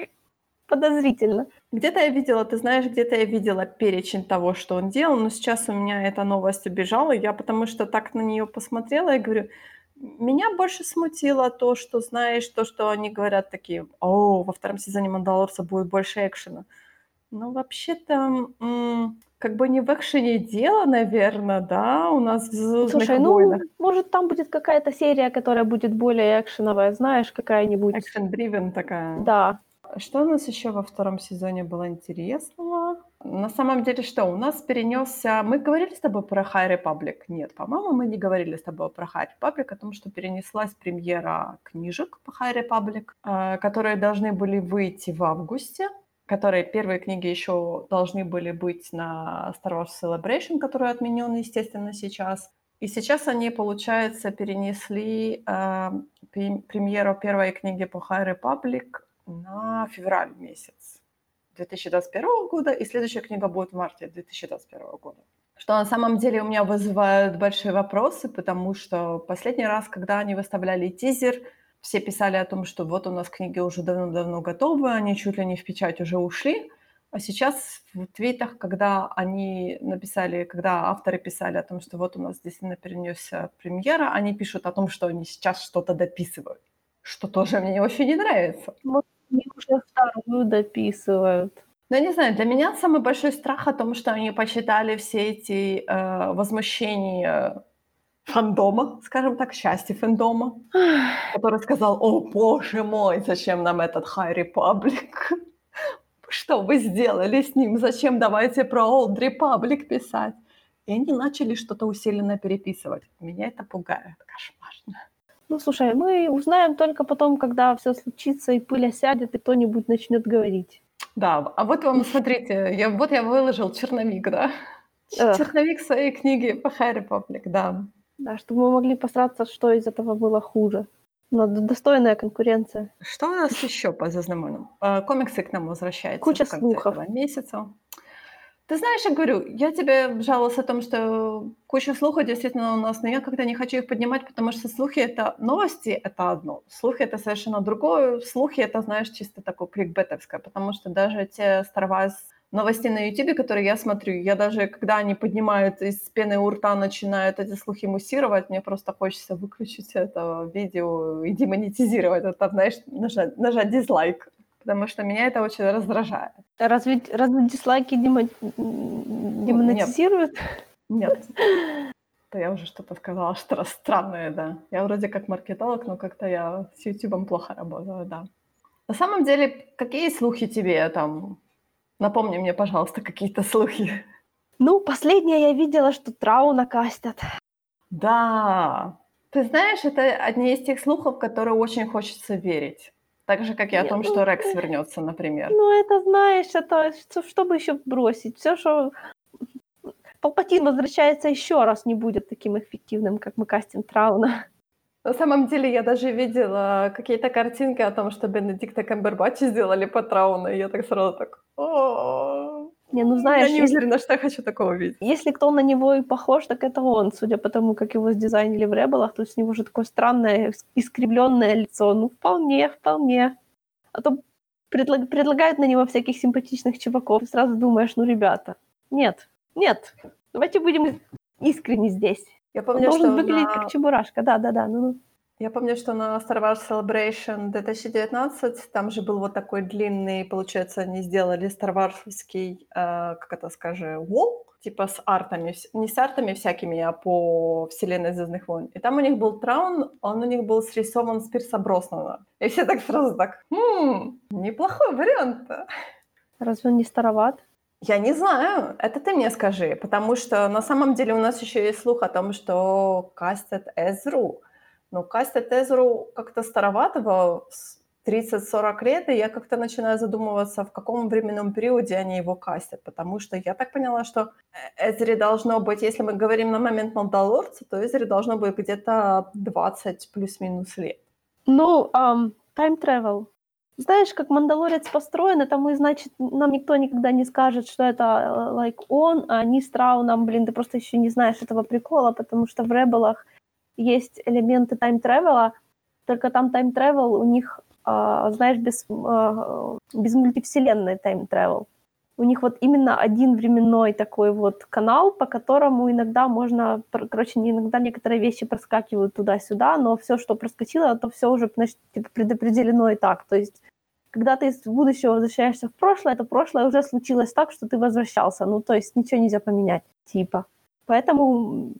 подозрительно. Где-то я видела, ты знаешь, где-то я видела перечень того, что он делал, но сейчас у меня эта новость убежала, я потому что так на нее посмотрела и говорю, меня больше смутило то, что, знаешь, то, что они говорят такие, о, во втором сезоне «Мандалорца» будет больше экшена. Ну, вообще-то, м, как бы не в экшене дело, наверное, да, у нас в «Звездных Слушай, ну, войнах». может, там будет какая-то серия, которая будет более экшеновая, знаешь, какая-нибудь. Экшен-дривен такая. Да. Что у нас еще во втором сезоне было интересного? На самом деле, что у нас перенесся... Мы говорили с тобой про High Republic? Нет, по-моему, мы не говорили с тобой про High Republic, о том, что перенеслась премьера книжек по High Republic, э, которые должны были выйти в августе, которые первые книги еще должны были быть на Star Wars Celebration, который отменен, естественно, сейчас. И сейчас они, получается, перенесли э, пре- премьеру первой книги по High Republic на февраль месяц 2021 года, и следующая книга будет в марте 2021 года. Что на самом деле у меня вызывает большие вопросы, потому что последний раз, когда они выставляли тизер, все писали о том, что вот у нас книги уже давно-давно готовы, они чуть ли не в печать уже ушли. А сейчас в твитах, когда они написали, когда авторы писали о том, что вот у нас действительно перенесся премьера, они пишут о том, что они сейчас что-то дописывают, что тоже мне очень не нравится. Они уже вторую дописывают. Ну, я не знаю, для меня самый большой страх о том, что они почитали все эти э, возмущения фандома, скажем так, счастья фандома, который сказал, о боже мой, зачем нам этот High Republic? Что вы сделали с ним? Зачем давайте про Old Republic писать? и они начали что-то усиленно переписывать. Меня это пугает, кошмарно. Ну, слушай, мы узнаем только потом, когда все случится, и пыль осядет, и кто-нибудь начнет говорить. Да, а вот вам, смотрите, я, вот я выложил черновик, да? Черновик своей книги по Harry Public, да. Да, чтобы мы могли посраться, что из этого было хуже. Но достойная конкуренция. Что у нас еще по зазнамонам? Комиксы к нам возвращаются Куча в конце слухов. этого месяца. Ты знаешь, я говорю, я тебе жаловалась о том, что куча слухов действительно у нас, но я как-то не хочу их поднимать, потому что слухи — это новости, это одно. Слухи — это совершенно другое. Слухи — это, знаешь, чисто такое кликбетовское, потому что даже те Star новости на YouTube, которые я смотрю, я даже, когда они поднимают из пены у рта, начинают эти слухи муссировать, мне просто хочется выключить это видео и демонетизировать, вот там, знаешь, нажать, нажать дизлайк, потому что меня это очень раздражает. Разве, разве дизлайки демо- демонетизируют? Нет. То я уже что-то сказала, что странное, да. Я вроде как маркетолог, но как-то я с Ютубом плохо работаю, да. На самом деле, какие слухи тебе там? Напомни мне, пожалуйста, какие-то слухи. Ну, последнее я видела, что Трауна кастят. Да. Ты знаешь, это одни из тех слухов, которые очень хочется верить. Так же, как и о том, ну, что Рекс вернется, например. Ну, это, знаешь, это что, чтобы еще бросить? Все, что Палпатин возвращается еще раз, не будет таким эффективным, как мы кастим Трауна. На самом деле, я даже видела какие-то картинки о том, что Бенедикта Камбербача сделали по Трауну, и я так сразу так... «О, Не, ну знаешь, я не если, уверена, что я хочу такого видеть. если кто на него и похож, так это он, судя по тому, как его сдизайнили в Ребелах, то есть у него же такое странное, искривленное лицо. Ну, вполне, вполне. А то предлаг- предлагают на него всяких симпатичных чуваков, и сразу думаешь, ну, ребята, нет, нет, давайте будем искренне здесь. Я Он помню, должен что выглядеть на... как чебурашка, да-да-да. Ну. Я помню, что на Star Wars Celebration 2019 там же был вот такой длинный, получается, они сделали Star Wars'овский, э, как это скажи, wall, типа с артами, не с артами всякими, а по вселенной Звездных войн. И там у них был траун, он у них был срисован с Пирса Броснана. И все так сразу так, «Хм, неплохой вариант. Разве он не староват? Я не знаю, это ты мне скажи, потому что на самом деле у нас еще есть слух о том, что кастят Эзру. Но кастят Эзру как-то староватого, с 30-40 лет, и я как-то начинаю задумываться, в каком временном периоде они его кастят, потому что я так поняла, что Эзри должно быть, если мы говорим на момент Мандалорца, то Эзри должно быть где-то 20 плюс-минус лет. Ну, ам, time travel. Знаешь, как Мандалорец построен, это мы, значит, нам никто никогда не скажет, что это э, like он, а они с Трауном, блин, ты просто еще не знаешь этого прикола, потому что в Rebel ах есть элементы time travel а, только там time travel у них, а, знаешь, без, а, без мультивселенной time travel. У них вот именно один временной такой вот канал, по которому иногда можно, короче, иногда некоторые вещи проскакивают туда-сюда, но все, что проскочило, то все уже, значит, типа, предопределено и так. То есть, когда ты из будущего возвращаешься в прошлое, то прошлое уже случилось так, что ты возвращался. Ну, то есть ничего нельзя поменять, типа. Поэтому,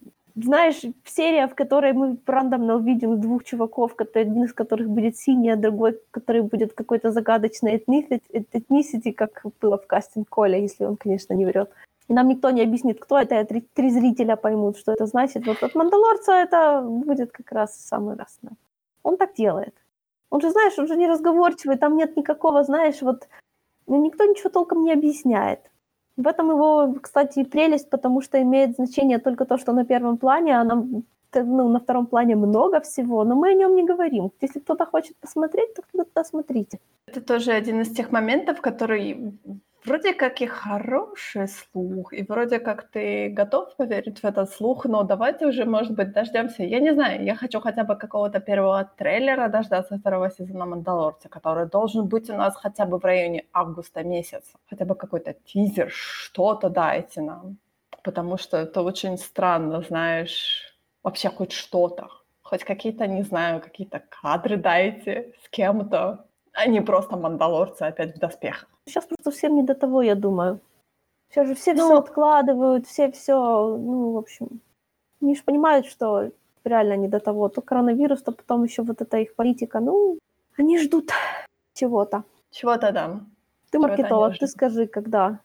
знаешь, серия, в которой мы рандомно увидим двух чуваков, который, один из которых будет синий, а другой, который будет какой-то загадочный этнисити, как было в кастинг-коле, если он, конечно, не врет. И нам никто не объяснит, кто это, и три, три зрителя поймут, что это значит. Вот от Мандалорца это будет как раз самый раз. да. Он так делает. Он же, знаешь, он же разговорчивый, там нет никакого, знаешь, вот ну, никто ничего толком не объясняет. В этом его, кстати, прелесть, потому что имеет значение только то, что на первом плане, а нам ну, на втором плане много всего, но мы о нем не говорим. Если кто-то хочет посмотреть, то тогда смотрите. Это тоже один из тех моментов, который вроде как и хороший слух, и вроде как ты готов поверить в этот слух, но давайте уже, может быть, дождемся. Я не знаю, я хочу хотя бы какого-то первого трейлера дождаться второго сезона «Мандалорца», который должен быть у нас хотя бы в районе августа месяца. Хотя бы какой-то тизер, что-то дайте нам. Потому что это очень странно, знаешь, вообще хоть что-то. Хоть какие-то, не знаю, какие-то кадры дайте с кем-то, а не просто «Мандалорцы» опять в доспехах. Сейчас просто всем не до того, я думаю. Сейчас же все Ну- все откладывают, все все, ну, в общем, они же понимают, что реально не до того. То коронавирус, то потом еще вот эта их политика. Ну, они ждут чего-то. Чего-то там. Ты маркетолог, ты скажи, когда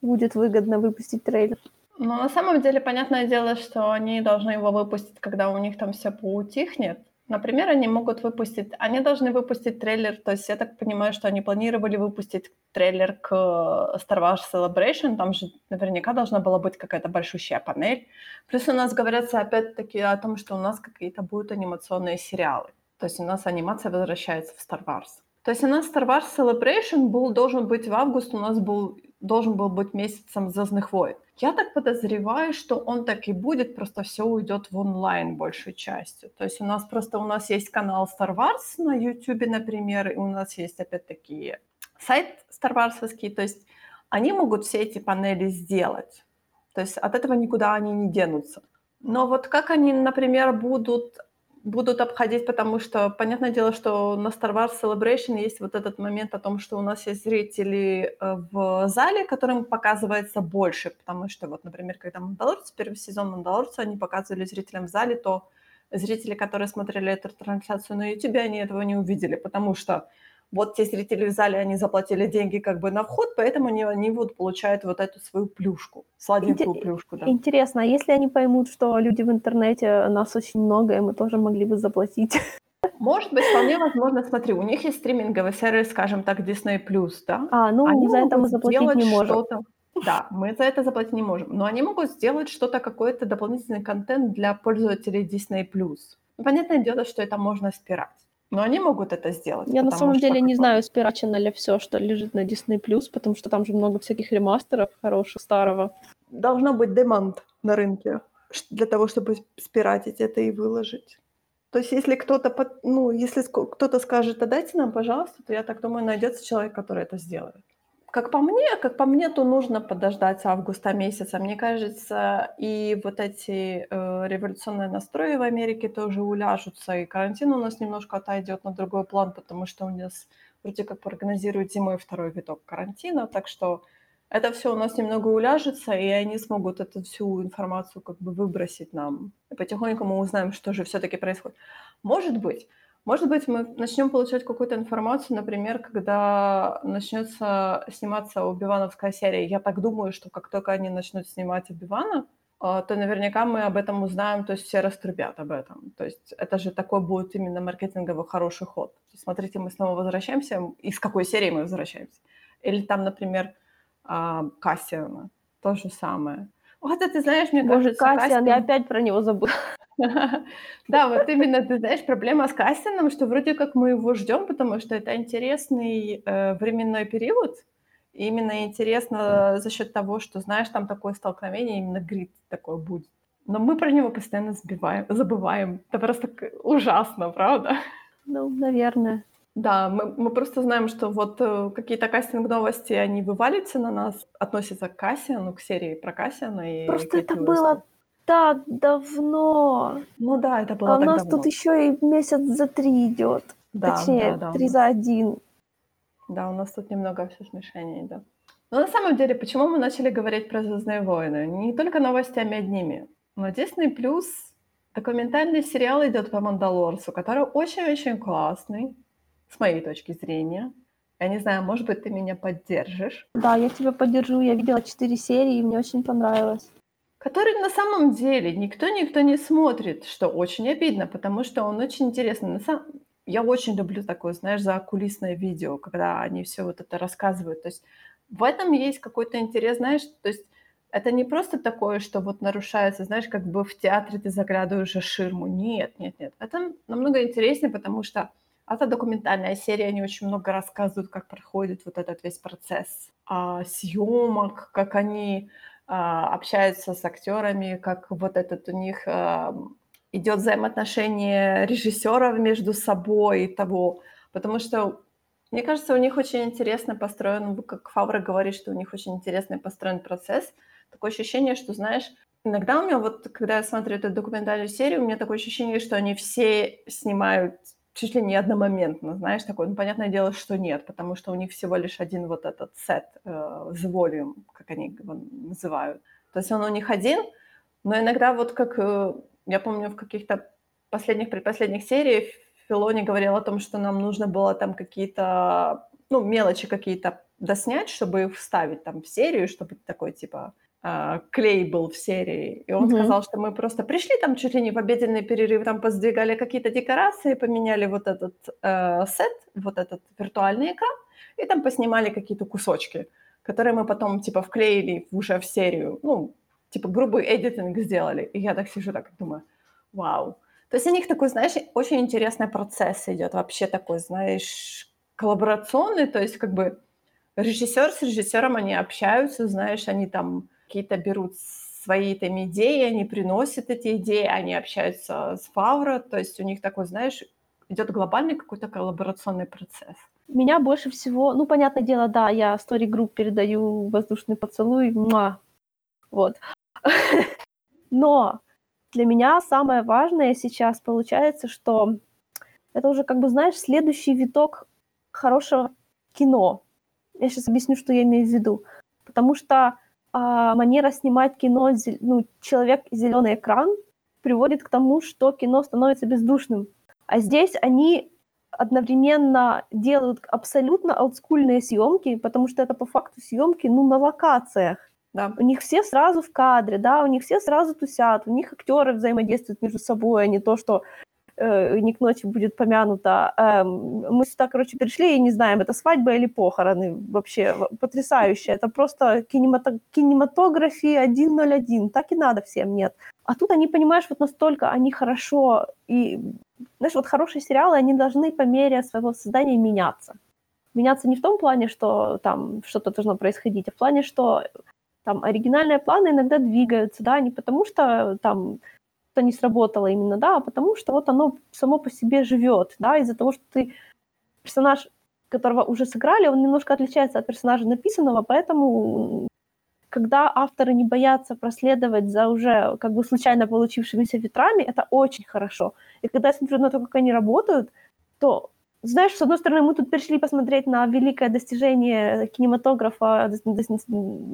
будет выгодно выпустить трейлер. Ну, на самом деле, понятное дело, что они должны его выпустить, когда у них там все поутихнет. Например, они могут выпустить, они должны выпустить трейлер, то есть я так понимаю, что они планировали выпустить трейлер к Star Wars Celebration, там же наверняка должна была быть какая-то большущая панель. Плюс у нас говорится опять-таки о том, что у нас какие-то будут анимационные сериалы. То есть у нас анимация возвращается в Star Wars. То есть у нас Star Wars Celebration был, должен быть в август, у нас был, должен был быть месяцем Звездных войн. Я так подозреваю, что он так и будет, просто все уйдет в онлайн большей частью. То есть у нас просто у нас есть канал Star Wars на YouTube, например, и у нас есть опять-таки сайт Star Wars, то есть они могут все эти панели сделать. То есть от этого никуда они не денутся. Но вот как они, например, будут будут обходить, потому что, понятное дело, что на Star Wars Celebration есть вот этот момент о том, что у нас есть зрители э, в зале, которым показывается больше, потому что вот, например, когда Мандалорцы, первый сезон Мандалорца, они показывали зрителям в зале, то зрители, которые смотрели эту трансляцию на YouTube, они этого не увидели, потому что вот те зрители в зале, они заплатили деньги как бы на вход, поэтому они, они вот получают вот эту свою плюшку, сладенькую Интер- плюшку. Да. Интересно, а если они поймут, что люди в интернете, нас очень много, и мы тоже могли бы заплатить? Может быть, вполне возможно, смотри, у них есть стриминговый сервис, скажем так, Disney+, да? А, ну они за это мы заплатить не можем. Да, мы за это заплатить не можем. Но они могут сделать что-то, какой-то дополнительный контент для пользователей Disney+. Ну, понятное дело, что это можно спирать. Но они могут это сделать. Я на самом деле не знаю, спирачено ли все, что лежит на Disney+, потому что там же много всяких ремастеров хороших, старого. Должно быть демант на рынке для того, чтобы спиратить это и выложить. То есть если кто-то, ну, если кто-то скажет, а дайте нам, пожалуйста, то я так думаю, найдется человек, который это сделает. Как по мне, как по мне, то нужно подождать августа месяца. Мне кажется, и вот эти э, революционные настрои в Америке тоже уляжутся, и карантин у нас немножко отойдет на другой план, потому что у нас вроде как прогнозируют зимой второй виток карантина, так что это все у нас немного уляжется, и они смогут эту всю информацию как бы выбросить нам. И потихоньку мы узнаем, что же все-таки происходит. Может быть, может быть, мы начнем получать какую-то информацию, например, когда начнется сниматься Убивановская серия. Я так думаю, что как только они начнут снимать Убивана, а, то наверняка мы об этом узнаем, то есть все раструбят об этом. То есть это же такой будет именно маркетинговый хороший ход. Смотрите, мы снова возвращаемся, из какой серии мы возвращаемся. Или там, например, а, Кассиана, то же самое. Вот это, ты знаешь, мне Боже, кажется... Кассиан, Кассиан, я опять про него забыла. Да, вот именно, ты знаешь, проблема с кастингом, что вроде как мы его ждем, потому что это интересный э, временной период. И именно интересно за счет того, что, знаешь, там такое столкновение, именно грид такой будет. Но мы про него постоянно забиваем, забываем. Это просто ужасно, правда? Ну, наверное. Да, мы, мы просто знаем, что вот э, какие-то кастинг-новости, они вывалятся на нас, относятся к Кассиану, к серии про Кассиана. И просто это было так давно. Ну да, это было А у нас давно. тут еще и месяц за три идет. Да, Точнее, да, да. три за один. Да, у нас тут немного все смешение, да. Но на самом деле, почему мы начали говорить про «Звездные войны»? Не только новостями одними, но Disney Plus документальный сериал идет по «Мандалорцу», который очень-очень классный, с моей точки зрения. Я не знаю, может быть, ты меня поддержишь. Да, я тебя поддержу. Я видела четыре серии, и мне очень понравилось который на самом деле никто-никто не смотрит, что очень обидно, потому что он очень интересный. На сам... Я очень люблю такое, знаешь, за кулисное видео, когда они все вот это рассказывают. То есть в этом есть какой-то интерес, знаешь, то есть это не просто такое, что вот нарушается, знаешь, как бы в театре ты заглядываешь за ширму. Нет, нет, нет. Это намного интереснее, потому что это документальная серия, они очень много рассказывают, как проходит вот этот весь процесс а, съемок, как они а, общаются с актерами, как вот этот у них а, идет взаимоотношение режиссеров между собой и того. Потому что, мне кажется, у них очень интересно построен, как Фавра говорит, что у них очень интересный построен процесс. Такое ощущение, что, знаешь, иногда у меня вот, когда я смотрю эту документальную серию, у меня такое ощущение, что они все снимают чуть ли не одномоментно, знаешь, такое, ну, понятное дело, что нет, потому что у них всего лишь один вот этот сет, э, the volume, как они его называют. То есть он у них один, но иногда вот как, э, я помню в каких-то последних, предпоследних сериях Филони говорил о том, что нам нужно было там какие-то, ну, мелочи какие-то доснять, чтобы их вставить там в серию, чтобы такой, типа, клей был в серии, и он mm-hmm. сказал, что мы просто пришли там чуть ли не в обеденный перерыв, там поздвигали какие-то декорации, поменяли вот этот э, сет, вот этот виртуальный экран, и там поснимали какие-то кусочки, которые мы потом типа вклеили уже в серию, ну, типа грубый эдитинг сделали. И я так сижу, так думаю, вау. То есть у них такой, знаешь, очень интересный процесс идет, вообще такой, знаешь, коллаборационный, то есть как бы режиссер с режиссером, они общаются, знаешь, они там какие-то берут свои там идеи, они приносят эти идеи, они общаются с Фавро, то есть у них такой, знаешь, идет глобальный какой-то коллаборационный процесс. Меня больше всего, ну, понятное дело, да, я Story Group передаю воздушный поцелуй, муа, вот. Но для меня самое важное сейчас получается, что это уже, как бы, знаешь, следующий виток хорошего кино. Я сейчас объясню, что я имею в виду. Потому что а, манера снимать кино, ну, человек зеленый экран приводит к тому, что кино становится бездушным. А здесь они одновременно делают абсолютно олдскульные съемки, потому что это по факту съемки ну, на локациях. Да. У них все сразу в кадре, да, у них все сразу тусят, у них актеры взаимодействуют между собой, а не то, что э, не к ночи будет помянуто. Э, мы сюда, короче, пришли и не знаем, это свадьба или похороны. Вообще потрясающе. Это просто кинемато- кинематография 1.01. Так и надо всем, нет. А тут они, понимаешь, вот настолько они хорошо и... Знаешь, вот хорошие сериалы, они должны по мере своего создания меняться. Меняться не в том плане, что там что-то должно происходить, а в плане, что там оригинальные планы иногда двигаются, да, не потому что там что не сработало именно, да, а потому что вот оно само по себе живет, да, из-за того, что ты персонаж, которого уже сыграли, он немножко отличается от персонажа написанного, поэтому когда авторы не боятся проследовать за уже как бы случайно получившимися ветрами, это очень хорошо. И когда я смотрю на то, как они работают, то знаешь, с одной стороны, мы тут пришли посмотреть на великое достижение кинематографа,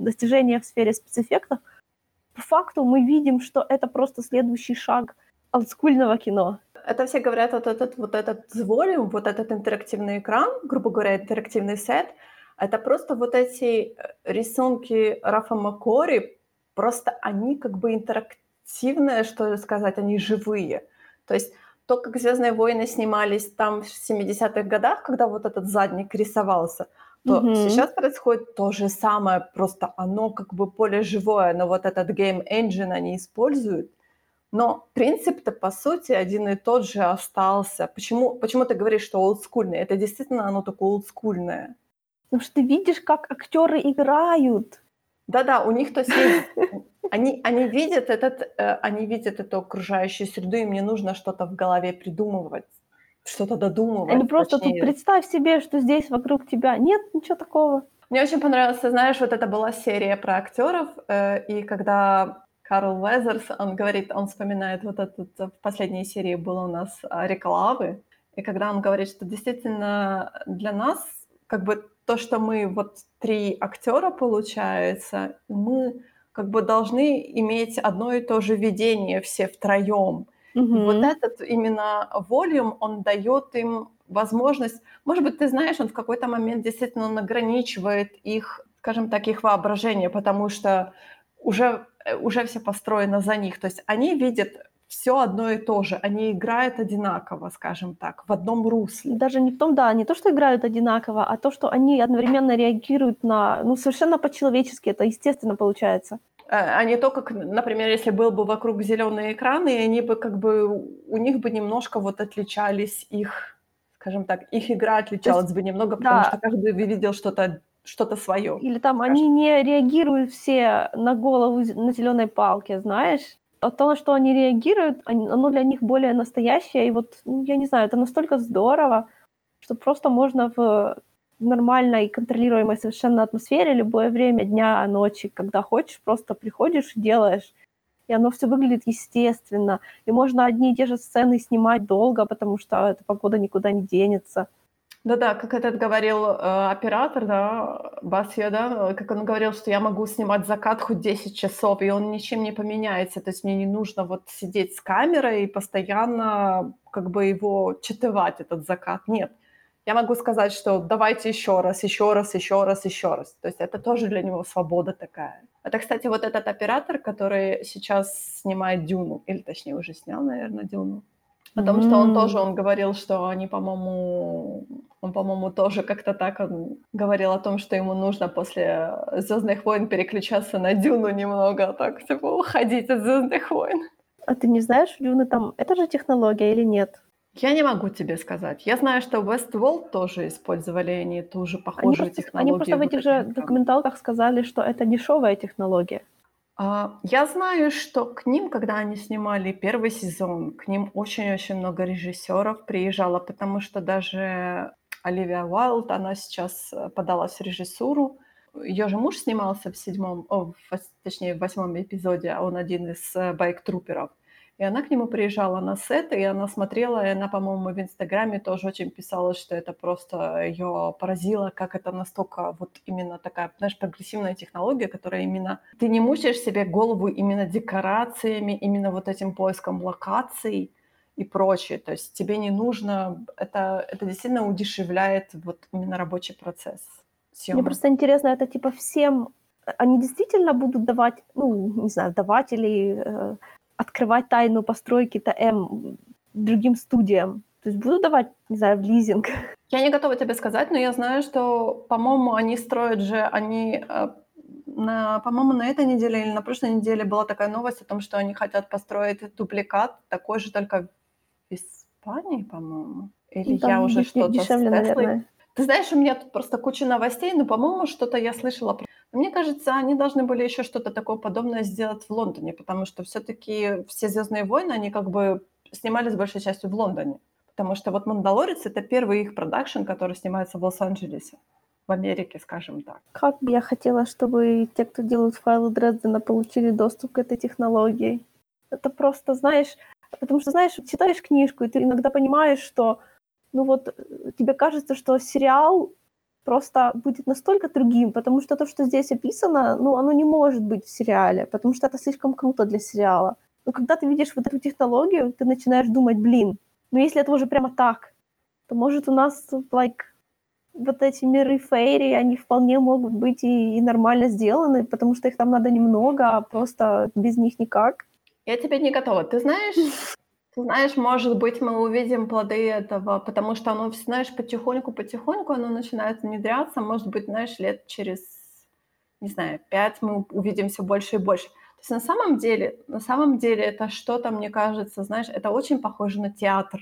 достижение в сфере спецэффектов. По факту мы видим, что это просто следующий шаг олдскульного кино. Это все говорят, вот этот, вот этот волюм, вот этот интерактивный экран, грубо говоря, интерактивный сет, это просто вот эти э, рисунки Рафа Макори, просто они как бы интерактивные, что сказать, они живые. То есть то, как «Звездные войны» снимались там в 70-х годах, когда вот этот задник рисовался, то mm-hmm. сейчас происходит то же самое, просто оно как бы поле живое, но вот этот game engine они используют. Но принцип-то, по сути, один и тот же остался. Почему, почему ты говоришь, что олдскульное? Это действительно оно такое олдскульное. Потому что ты видишь, как актеры играют. Да-да, у них то есть они, они, видят этот, э, они видят эту окружающую среду, им не нужно что-то в голове придумывать, что-то додумывать. Они просто точнее. тут представь себе, что здесь вокруг тебя нет ничего такого. Мне очень понравилось, знаешь, вот это была серия про актеров, э, и когда Карл Везерс, он говорит, он вспоминает вот этот, в последней серии было у нас рекламы, и когда он говорит, что действительно для нас как бы то, что мы вот три актера получается, мы как бы должны иметь одно и то же видение все втроем. Угу. И вот этот именно волюм, он дает им возможность, может быть, ты знаешь, он в какой-то момент действительно он ограничивает их, скажем так, их воображение, потому что уже, э, уже все построено за них. То есть они видят все одно и то же. Они играют одинаково, скажем так, в одном русле. Даже не в том, да, не то, что играют одинаково, а то, что они одновременно реагируют на, ну, совершенно по-человечески, это естественно получается. А, а не то, как, например, если был бы вокруг зеленые экраны, и они бы как бы, у них бы немножко вот отличались их, скажем так, их игра отличалась есть, бы немного, потому да. что каждый видел что-то что-то свое. Или там скажем. они не реагируют все на голову на зеленой палке, знаешь? а то, что они реагируют, оно для них более настоящее. И вот, ну, я не знаю, это настолько здорово, что просто можно в нормальной, контролируемой совершенно атмосфере любое время дня, ночи, когда хочешь, просто приходишь делаешь. И оно все выглядит естественно. И можно одни и те же сцены снимать долго, потому что эта погода никуда не денется. Да-да, как этот говорил э, оператор, да, Басья, да, как он говорил, что я могу снимать закат хоть 10 часов, и он ничем не поменяется. То есть мне не нужно вот сидеть с камерой и постоянно как бы его читывать, этот закат. Нет. Я могу сказать, что давайте еще раз, еще раз, еще раз, еще раз. То есть это тоже для него свобода такая. Это, кстати, вот этот оператор, который сейчас снимает Дюну, или точнее уже снял, наверное, Дюну. Потому mm-hmm. что он тоже, он говорил, что они, по-моему, он, по-моему, тоже как-то так он говорил о том, что ему нужно после Звездных войн переключаться на Дюну немного, так типа уходить от Звездных войн. А ты не знаешь, Дюны там, это же технология или нет? Я не могу тебе сказать. Я знаю, что Westworld тоже использовали они ту же похожую они технологию. Просто, они просто в этих же документалках сказали, что это дешевая технология. А, я знаю, что к ним, когда они снимали первый сезон, к ним очень-очень много режиссеров приезжало, потому что даже Оливия Уайлд, она сейчас э, подалась в режиссуру. Ее же муж снимался в седьмом, о, в, точнее, в восьмом эпизоде, а он один из э, байк-труперов. И она к нему приезжала на сет, и она смотрела, и она, по-моему, в Инстаграме тоже очень писала, что это просто ее поразило, как это настолько вот именно такая, знаешь, прогрессивная технология, которая именно... Ты не мучаешь себе голову именно декорациями, именно вот этим поиском локаций и прочее. То есть тебе не нужно... Это, это действительно удешевляет вот именно рабочий процесс. Съемок. Мне просто интересно, это типа всем они действительно будут давать, ну, не знаю, давать или э, открывать тайну постройки ТМ другим студиям? То есть буду давать, не знаю, в лизинг? Я не готова тебе сказать, но я знаю, что, по-моему, они строят же, они, э, на, по-моему, на этой неделе или на прошлой неделе была такая новость о том, что они хотят построить дубликат такой же, только в Испании, по-моему. Или Там я уже что-то дешевле, наверное. Ты знаешь, у меня тут просто куча новостей, но, по-моему, что-то я слышала про мне кажется, они должны были еще что-то такое подобное сделать в Лондоне, потому что все-таки все Звездные войны, они как бы снимались большей частью в Лондоне. Потому что вот «Мандалорец» — это первый их продакшн, который снимается в Лос-Анджелесе, в Америке, скажем так. Как бы я хотела, чтобы те, кто делают файлы Дрездена, получили доступ к этой технологии. Это просто, знаешь, потому что, знаешь, читаешь книжку, и ты иногда понимаешь, что, ну вот, э, тебе кажется, что сериал просто будет настолько другим, потому что то, что здесь описано, ну, оно не может быть в сериале, потому что это слишком круто для сериала. Но когда ты видишь вот эту технологию, ты начинаешь думать, блин, ну если это уже прямо так, то может у нас, like, вот эти миры фейри, они вполне могут быть и, и нормально сделаны, потому что их там надо немного, а просто без них никак. Я тебе не готова. Ты знаешь, ты знаешь, может быть, мы увидим плоды этого, потому что оно, знаешь, потихоньку-потихоньку оно начинает внедряться. Может быть, знаешь, лет через, не знаю, пять мы увидим все больше и больше. То есть на самом деле, на самом деле это что-то, мне кажется, знаешь, это очень похоже на театр.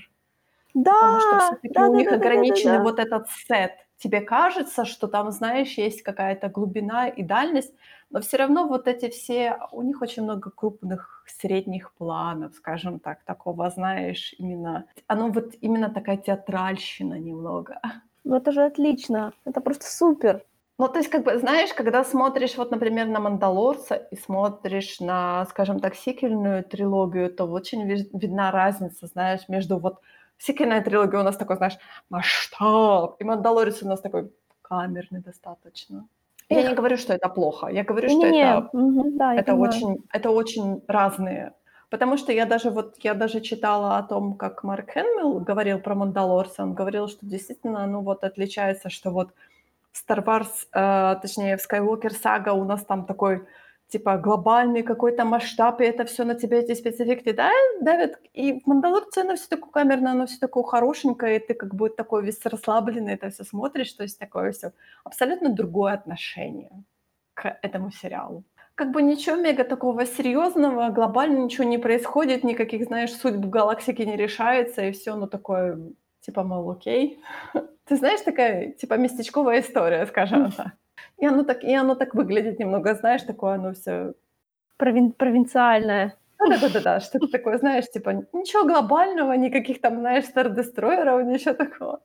Да, потому что все-таки да, у да, них да, да, ограниченный да, да. вот этот сет. Тебе кажется, что там, знаешь, есть какая-то глубина и дальность, но все равно вот эти все, у них очень много крупных, средних планов, скажем так, такого, знаешь, именно, оно вот именно такая театральщина немного. Ну это же отлично, это просто супер. Ну, то есть, как бы, знаешь, когда смотришь, вот, например, на «Мандалорца» и смотришь на, скажем так, сиквельную трилогию, то очень ви- видна разница, знаешь, между вот сиквельная трилогия у нас такой, знаешь, масштаб, и «Мандалорец» у нас такой камерный достаточно. Я Эх. не говорю, что это плохо. Я говорю, что Не-не, это, мгм, да, это, очень, это очень разные. Потому что я даже вот я даже читала о том, как Марк Хенмилл говорил про Мандалорца. Он говорил, что действительно, ну вот отличается, что вот Star Wars, э, точнее, в Skywalker сага у нас там такой типа глобальный какой-то масштаб, и это все на тебя эти спецэффекты да, давят. И в Мандалорце оно все такое камерное, оно все такое хорошенькое, и ты как бы такой весь расслабленный это все смотришь, то есть такое все абсолютно другое отношение к этому сериалу. Как бы ничего мега такого серьезного, глобально ничего не происходит, никаких, знаешь, судьб галактики не решается, и все, ну такое, типа, мол, окей. Ты знаешь, такая, типа, местечковая история, скажем так. И оно так, и оно так выглядит немного, знаешь, такое оно все... Провин- провинциальная. Да-да-да, что-то такое, знаешь, типа, ничего глобального, никаких там, знаешь, стар-дестройеров, ничего такого.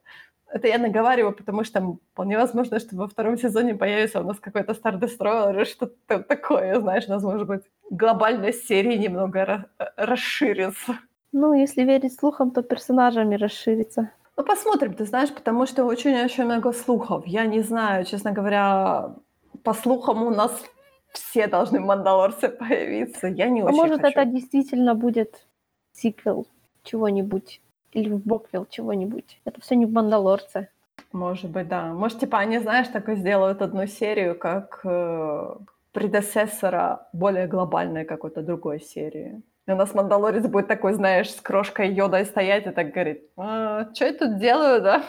Это я наговариваю, потому что вполне возможно, что во втором сезоне появится у нас какой-то Destroyer или что-то такое, знаешь, у нас, может быть, глобальность серии немного ра- расширится. Ну, если верить слухам, то персонажами расширится. Ну, посмотрим, ты знаешь, потому что очень-очень много слухов. Я не знаю, честно говоря, по слухам у нас все должны в Мандалорце появиться. Я не А очень может, хочу. это действительно будет сиквел чего-нибудь. Или в Боквилл чего-нибудь. Это все не в Мандалорце. Может быть, да. Может, типа они, знаешь, такой сделают одну серию, как э, предесессора более глобальной какой-то другой серии. И у нас Мандалорец будет такой, знаешь, с крошкой йодой стоять и так говорит, а, что я тут делаю, да?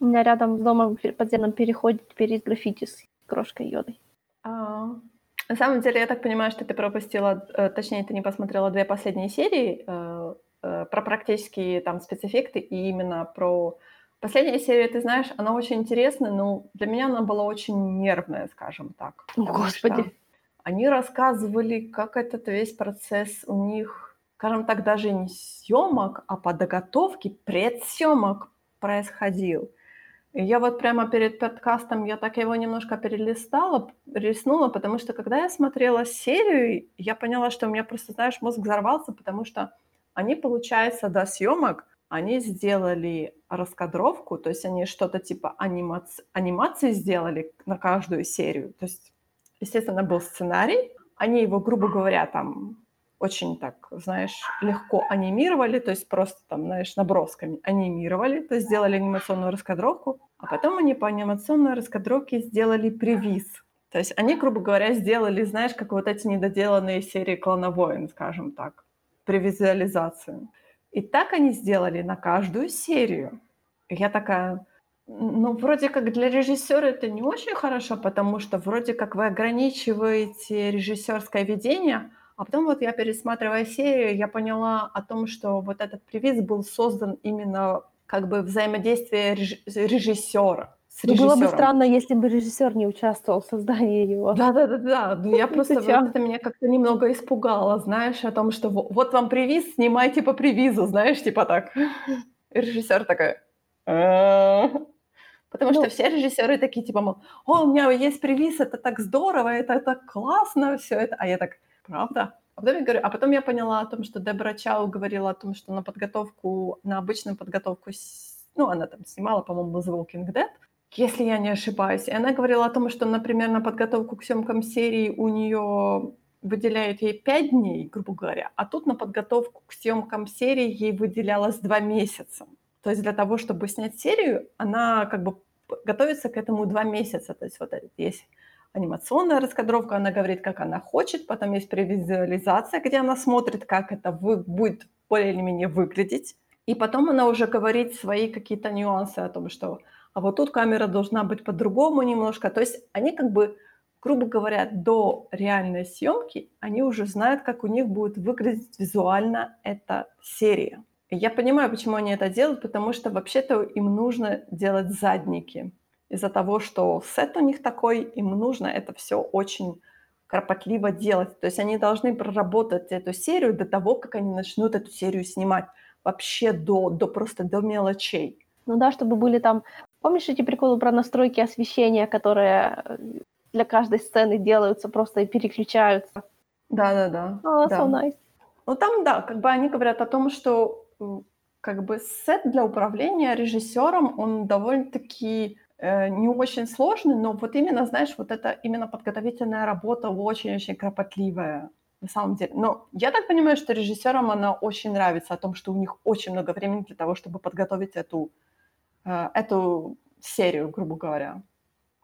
У меня рядом с домом в подземном переходе теперь есть граффити с крошкой йодой. А, на самом деле, я так понимаю, что ты пропустила, э, точнее, ты не посмотрела две последние серии э, э, про практические там спецэффекты и именно про Последняя серия, ты знаешь, она очень интересная, но для меня она была очень нервная, скажем так. О, Господи. Они рассказывали, как этот весь процесс у них, скажем так, даже не съемок, а подготовки, предсъемок происходил. И я вот прямо перед подкастом, я так его немножко перелистала, риснула, потому что когда я смотрела серию, я поняла, что у меня просто, знаешь, мозг взорвался, потому что они, получается, до съемок они сделали раскадровку, то есть они что-то типа анимаци- анимации сделали на каждую серию. То есть, естественно, был сценарий, они его, грубо говоря, там очень так, знаешь, легко анимировали, то есть просто там, знаешь, набросками анимировали, то есть сделали анимационную раскадровку, а потом они по анимационной раскадровке сделали превиз. То есть они, грубо говоря, сделали, знаешь, как вот эти недоделанные серии «Клона воин», скажем так, превизуализацию. И так они сделали на каждую серию. И я такая, ну, вроде как для режиссера это не очень хорошо, потому что вроде как вы ограничиваете режиссерское видение, а потом вот я, пересматривая серию, я поняла о том, что вот этот привиз был создан именно как бы взаимодействие режиссера с ну, Было бы странно, если бы режиссер не участвовал в создании его. Да, да, да, да. Ну, я просто вот это меня как-то немного испугало, знаешь, о том, что вот вам привиз, снимайте по привизу, знаешь, типа так. Режиссер такой. Потому что ну все режиссеры такие, типа, мол, о, у меня есть привиз, это так здорово, это так классно, все это. А я так, правда? А потом я говорю, а потом я поняла о том, что Дебора Чау говорила о том, что на подготовку, на обычную подготовку, ну, она там снимала, по-моему, The Walking Dead, если я не ошибаюсь. И она говорила о том, что, например, на подготовку к съемкам серии у нее выделяют ей 5 дней, грубо говоря, а тут на подготовку к съемкам серии ей выделялось 2 месяца. То есть для того, чтобы снять серию, она как бы готовится к этому 2 месяца. То есть вот есть анимационная раскадровка, она говорит, как она хочет, потом есть превизуализация, где она смотрит, как это вы, будет более или менее выглядеть, и потом она уже говорит свои какие-то нюансы о том, что а вот тут камера должна быть по-другому немножко. То есть они как бы, грубо говоря, до реальной съемки, они уже знают, как у них будет выглядеть визуально эта серия. Я понимаю, почему они это делают, потому что вообще-то им нужно делать задники. Из-за того, что сет у них такой, им нужно это все очень кропотливо делать. То есть они должны проработать эту серию до того, как они начнут эту серию снимать. Вообще до, до просто до мелочей. Ну да, чтобы были там Помнишь эти приколы про настройки освещения, которые э, для каждой сцены делаются просто и переключаются? Да-да-да. Oh, да. so nice. Ну там, да, как бы они говорят о том, что как бы сет для управления режиссером, он довольно-таки э, не очень сложный, но вот именно, знаешь, вот это именно подготовительная работа очень-очень кропотливая на самом деле. Но я так понимаю, что режиссерам она очень нравится, о том, что у них очень много времени для того, чтобы подготовить эту Э, эту серию, грубо говоря,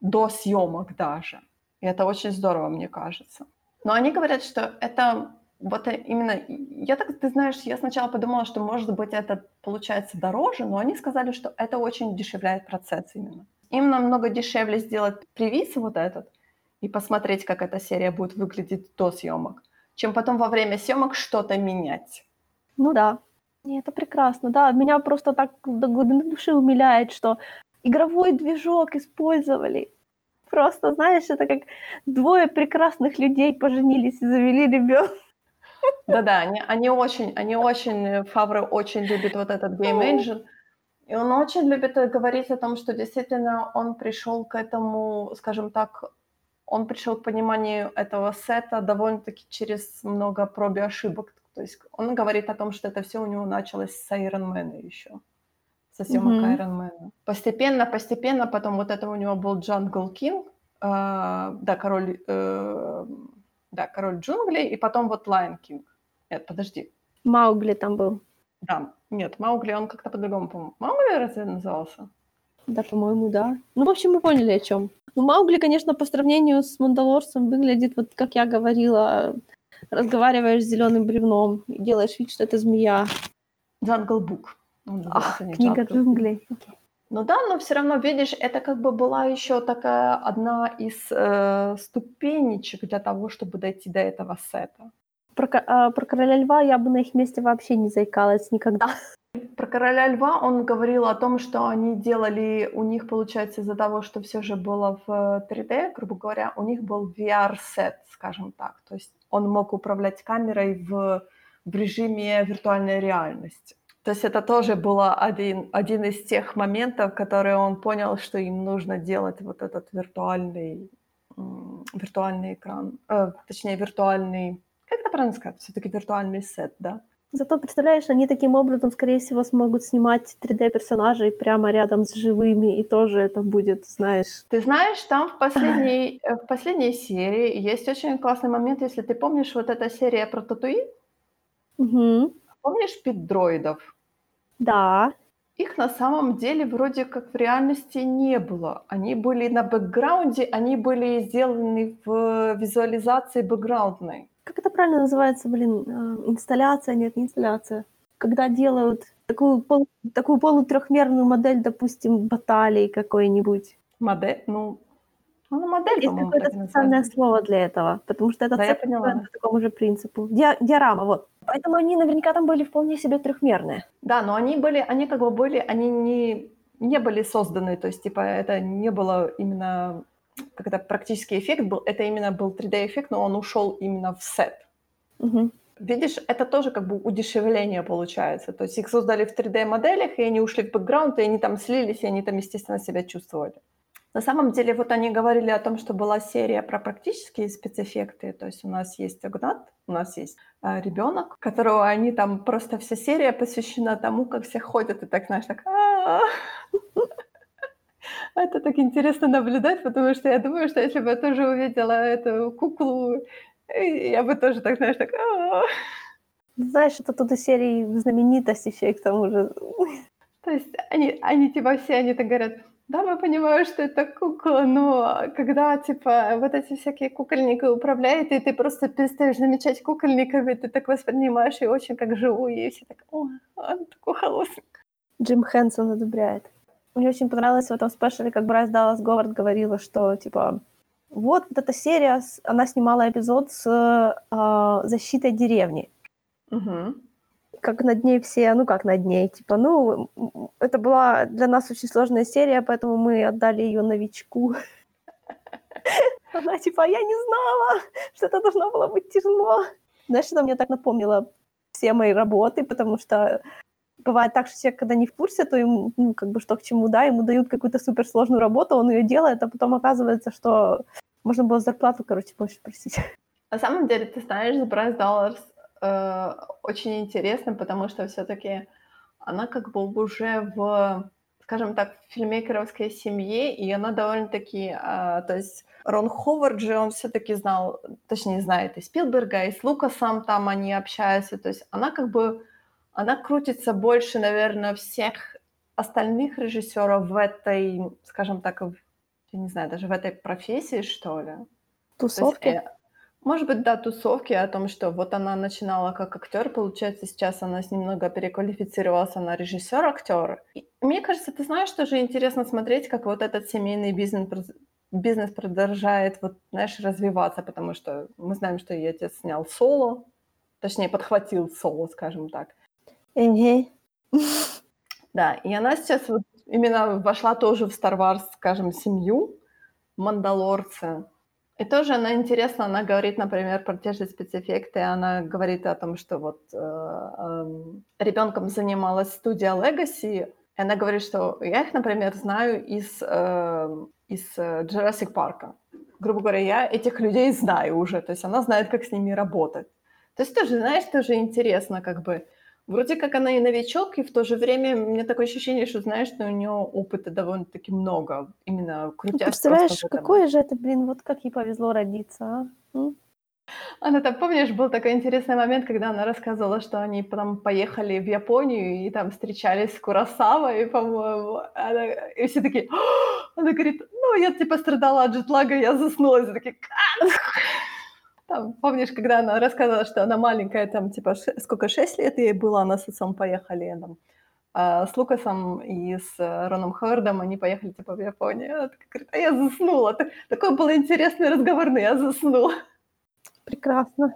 до съемок даже. И это очень здорово, мне кажется. Но они говорят, что это вот именно... Я так, ты знаешь, я сначала подумала, что, может быть, это получается дороже, но они сказали, что это очень дешевляет процесс именно. Им намного дешевле сделать привиз вот этот и посмотреть, как эта серия будет выглядеть до съемок, чем потом во время съемок что-то менять. Ну да, это прекрасно, да. Меня просто так до глубины души умиляет, что игровой движок использовали. Просто, знаешь, это как двое прекрасных людей поженились и завели ребенка. Да-да, они, они очень, они очень, Фавре очень любит вот этот Game Engine. И он очень любит говорить о том, что действительно он пришел к этому, скажем так, он пришел к пониманию этого сета довольно-таки через много проб и ошибок. То есть он говорит о том, что это все у него началось с Iron Man еще, со съемок mm-hmm. Iron Man. Постепенно, постепенно, потом вот это у него был Jungle King, э, да, король, э, да, король джунглей, и потом вот Lion King. Нет, подожди. Маугли там был. Да, нет, Маугли, он как-то по-другому, по-моему. Маугли разве назывался? Да, по-моему, да. Ну, в общем, мы поняли, о чем. Ну, Маугли, конечно, по сравнению с Мандалорцем выглядит, вот как я говорила, разговариваешь с зеленым бревном, и делаешь вид, что это змея. Ах, называется не книга джунглей. Окей. Ну да, но все равно, видишь, это как бы была еще такая одна из э, ступенечек для того, чтобы дойти до этого сета. Про, а, про короля льва я бы на их месте вообще не заикалась никогда. Про короля льва он говорил о том, что они делали, у них, получается, из-за того, что все же было в э, 3D, грубо говоря, у них был VR-сет, скажем так. То есть он мог управлять камерой в, в режиме виртуальной реальности. То есть это тоже было один, один из тех моментов, которые он понял, что им нужно делать вот этот виртуальный, виртуальный экран, э, точнее виртуальный, как это правильно сказать, все-таки виртуальный сет, да? Зато, представляешь, они таким образом, скорее всего, смогут снимать 3D-персонажей прямо рядом с живыми, и тоже это будет, знаешь... Ты знаешь, там в последней, э, в последней серии есть очень классный момент, если ты помнишь вот эта серия про Татуин, Мгм. помнишь пит-дроидов? Да, Их на самом деле вроде как в реальности не было. Они были на бэкграунде, они были сделаны в визуализации бэкграундной. как это правильно называется, блин, э, инсталляция, нет, не инсталляция. Когда делают такую, пол, такую полутрехмерную модель, допустим, баталии какой-нибудь. Модель, ну, ну, модель, Есть какое-то специальное слово для этого, потому что это Да, цепь по такому же принципу. Диа- диорама, вот. Поэтому они наверняка там были вполне себе трехмерные. Да, но они были, они как бы были, они не, не были созданы, то есть, типа, это не было именно, как это практический эффект был, это именно был 3D-эффект, но он ушел именно в сет. Мгм. Видишь, это тоже как бы удешевление получается. То есть их создали в 3D-моделях, и они ушли в бэкграунд, и они там слились, и они там, естественно, себя чувствовали. На самом деле, вот они говорили о том, что была серия про практические спецэффекты. То есть у нас есть Агнат, у нас есть ребенок, которого они там просто вся серия посвящена тому, как все ходят и так, знаешь, так. Это так интересно наблюдать, потому что я думаю, что если бы я тоже увидела эту куклу, я бы тоже так, знаешь, так. Знаешь, это тут из серии знаменитость еще и к тому же. То есть они, они типа все, они так говорят, да, мы понимаем, что это кукла, но когда, типа, вот эти всякие кукольники управляют, и ты просто перестаешь замечать кукольников, и ты так воспринимаешь ее очень как живую, и все так, о, он такой холостный. Джим Хэнсон одобряет. Мне очень понравилось в этом спешле, как Брайс Даллас Говард говорила, что, типа, вот, вот эта серия, она снимала эпизод с а, защитой деревни. Угу. Как над ней все, ну как над ней, типа, ну, это была для нас очень сложная серия, поэтому мы отдали ее новичку. Она типа, я не знала, что это должно было быть тяжело. Знаешь, это мне так напомнило все мои работы, потому что бывает так, что человек, когда не в курсе, то ему, ну, как бы что к чему, да, ему дают какую-то суперсложную работу, он ее делает, а потом оказывается, что можно было зарплату, короче, больше просить. На самом деле, ты знаешь, с Брайс Далларс э, очень интересно, потому что все-таки она как бы уже в, скажем так, в фильмейкеровской семье, и она довольно-таки, э, то есть Рон Ховард же, он все-таки знал, точнее знает и Спилберга, и с Лукасом там они общаются, то есть она как бы, она крутится больше, наверное, всех остальных режиссеров в этой, скажем так, в- я не знаю, даже в этой профессии, что ли. То есть, Тусовки. э, может быть, да, тусовки о том, что вот она начинала как актер, получается, сейчас она немного переквалифицировалась на режиссер-актер. Мне кажется, ты знаешь, тоже интересно смотреть, как вот этот семейный бизнес, бизнес продолжает, вот, знаешь, развиваться, потому что мы знаем, что ее отец снял соло, точнее, подхватил соло, скажем так. Эге. Да, и она сейчас вот именно вошла тоже в Star Wars, скажем, семью Мандалорца. И тоже она интересно, она говорит, например, про те же спецэффекты, она говорит о том, что вот э, эм, ребенком занималась студия Legacy, и она говорит, что я их, например, знаю из, э, из э, Jurassic Парка. Грубо говоря, я этих людей знаю уже, то есть она знает, как с ними работать. То есть тоже, знаешь, тоже интересно, как бы, Вроде как она и новичок, и в то же время у меня такое ощущение, что, знаешь, что у нее опыта довольно-таки много, именно Ну, крутясь представляешь, какое же это, блин, вот как ей повезло родиться, а? М? Она там, помнишь, был такой интересный момент, когда она рассказывала, что они потом поехали в Японию и там встречались с Курасавой, по-моему. Она, и все такие... Она говорит, ну, я типа страдала от джетлага, я заснула. И все такие... Там, помнишь, когда она рассказывала, что она маленькая, там, типа, ш... сколько, шесть лет ей было, она с отцом поехали, там, а с Лукасом и с э, Роном Ховардом они поехали, типа, в Японию. Она говорит, а я заснула. Такой был интересный разговорный, я заснула. Прекрасно.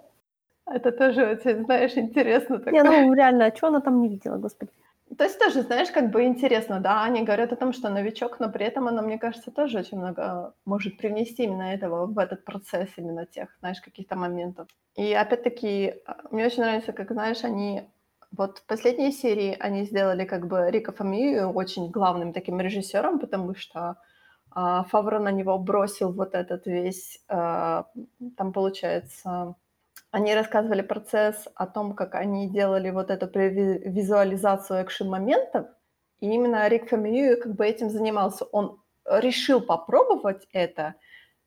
Это тоже знаешь, интересно. Такое. Не, ну реально, а что она там не видела, господи? То есть тоже, знаешь, как бы интересно, да, они говорят о том, что новичок, но при этом она, мне кажется, тоже очень много может привнести именно этого в этот процесс, именно тех, знаешь, каких-то моментов. И опять-таки, а, мне очень нравится, как, знаешь, они вот в последней серии они сделали как бы Рика Фамию очень главным таким режиссером, потому что а, Фавро на него бросил вот этот весь, а, там получается, они рассказывали процесс о том, как они делали вот эту визуализацию экшен-моментов, и именно Рик Фамилию как бы этим занимался. Он решил попробовать это,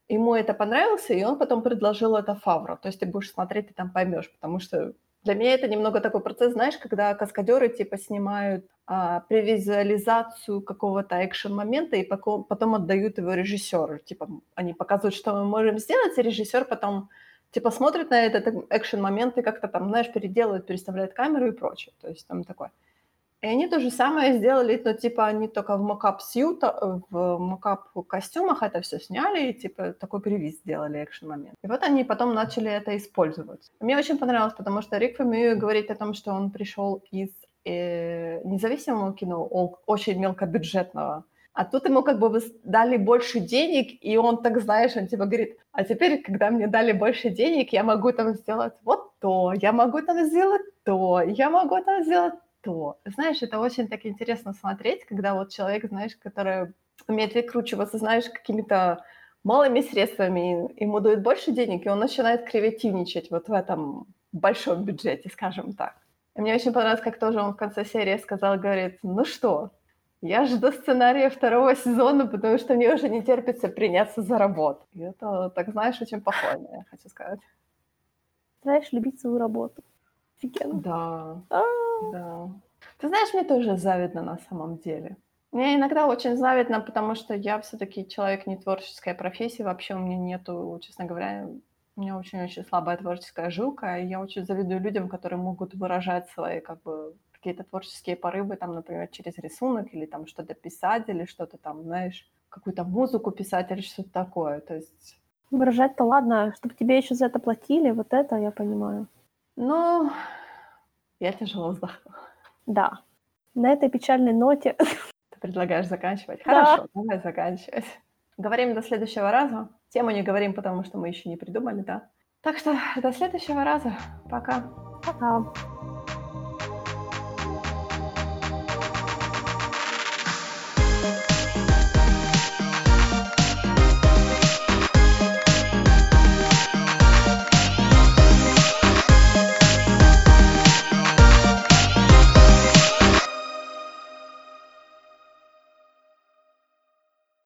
ему это понравилось, и он потом предложил это Фавро. То есть ты будешь смотреть, ты там поймешь, потому что для меня это немного такой процесс, знаешь, когда каскадеры типа снимают а, превизуализацию какого-то экшен-момента и потом отдают его режиссеру. Типа они показывают, что мы можем сделать, и режиссер потом типа смотрит на этот экшен-момент и как-то там, знаешь, переделывает, переставляет камеру и прочее. То есть там такое. И они то же самое сделали, но типа они только в мокап сьюта, в мокап костюмах это все сняли и типа такой привиз сделали экшен момент. И вот они потом начали это использовать. Мне очень понравилось, потому что Рик Фэмию говорит о том, что он пришел из э, независимого кино, очень мелкобюджетного, а тут ему как бы дали больше денег, и он так, знаешь, он типа говорит, а теперь, когда мне дали больше денег, я могу там сделать вот то, я могу там сделать то, я могу там сделать то. Знаешь, это очень так интересно смотреть, когда вот человек, знаешь, который умеет выкручиваться, знаешь, какими-то малыми средствами, ему дают больше денег, и он начинает креативничать вот в этом большом бюджете, скажем так. И мне очень понравилось, как тоже он в конце серии сказал, говорит, ну что, я жду сценария второго сезона, потому что мне уже не терпится приняться за работу. И это, так знаешь, очень похвально, я хочу сказать. Знаешь, любить свою работу. Офигенно. Да, А-а-а. да. Ты знаешь, мне тоже завидно на самом деле. Мне иногда очень завидно, потому что я все-таки человек не творческой профессии, вообще у меня нету, честно говоря, у меня очень-очень слабая творческая жилка, и я очень завидую людям, которые могут выражать свои как бы какие-то творческие порывы, там, например, через рисунок или там что-то писать, или что-то там, знаешь, какую-то музыку писать или что-то такое. То есть... Выражать-то ладно, чтобы тебе еще за это платили, вот это я понимаю. Ну, я тяжело вздохнула. Да. На этой печальной ноте... Ты предлагаешь заканчивать? Да. Хорошо, давай заканчивать. Говорим до следующего раза. Тему не говорим, потому что мы еще не придумали, да? Так что до следующего раза. Пока. Пока.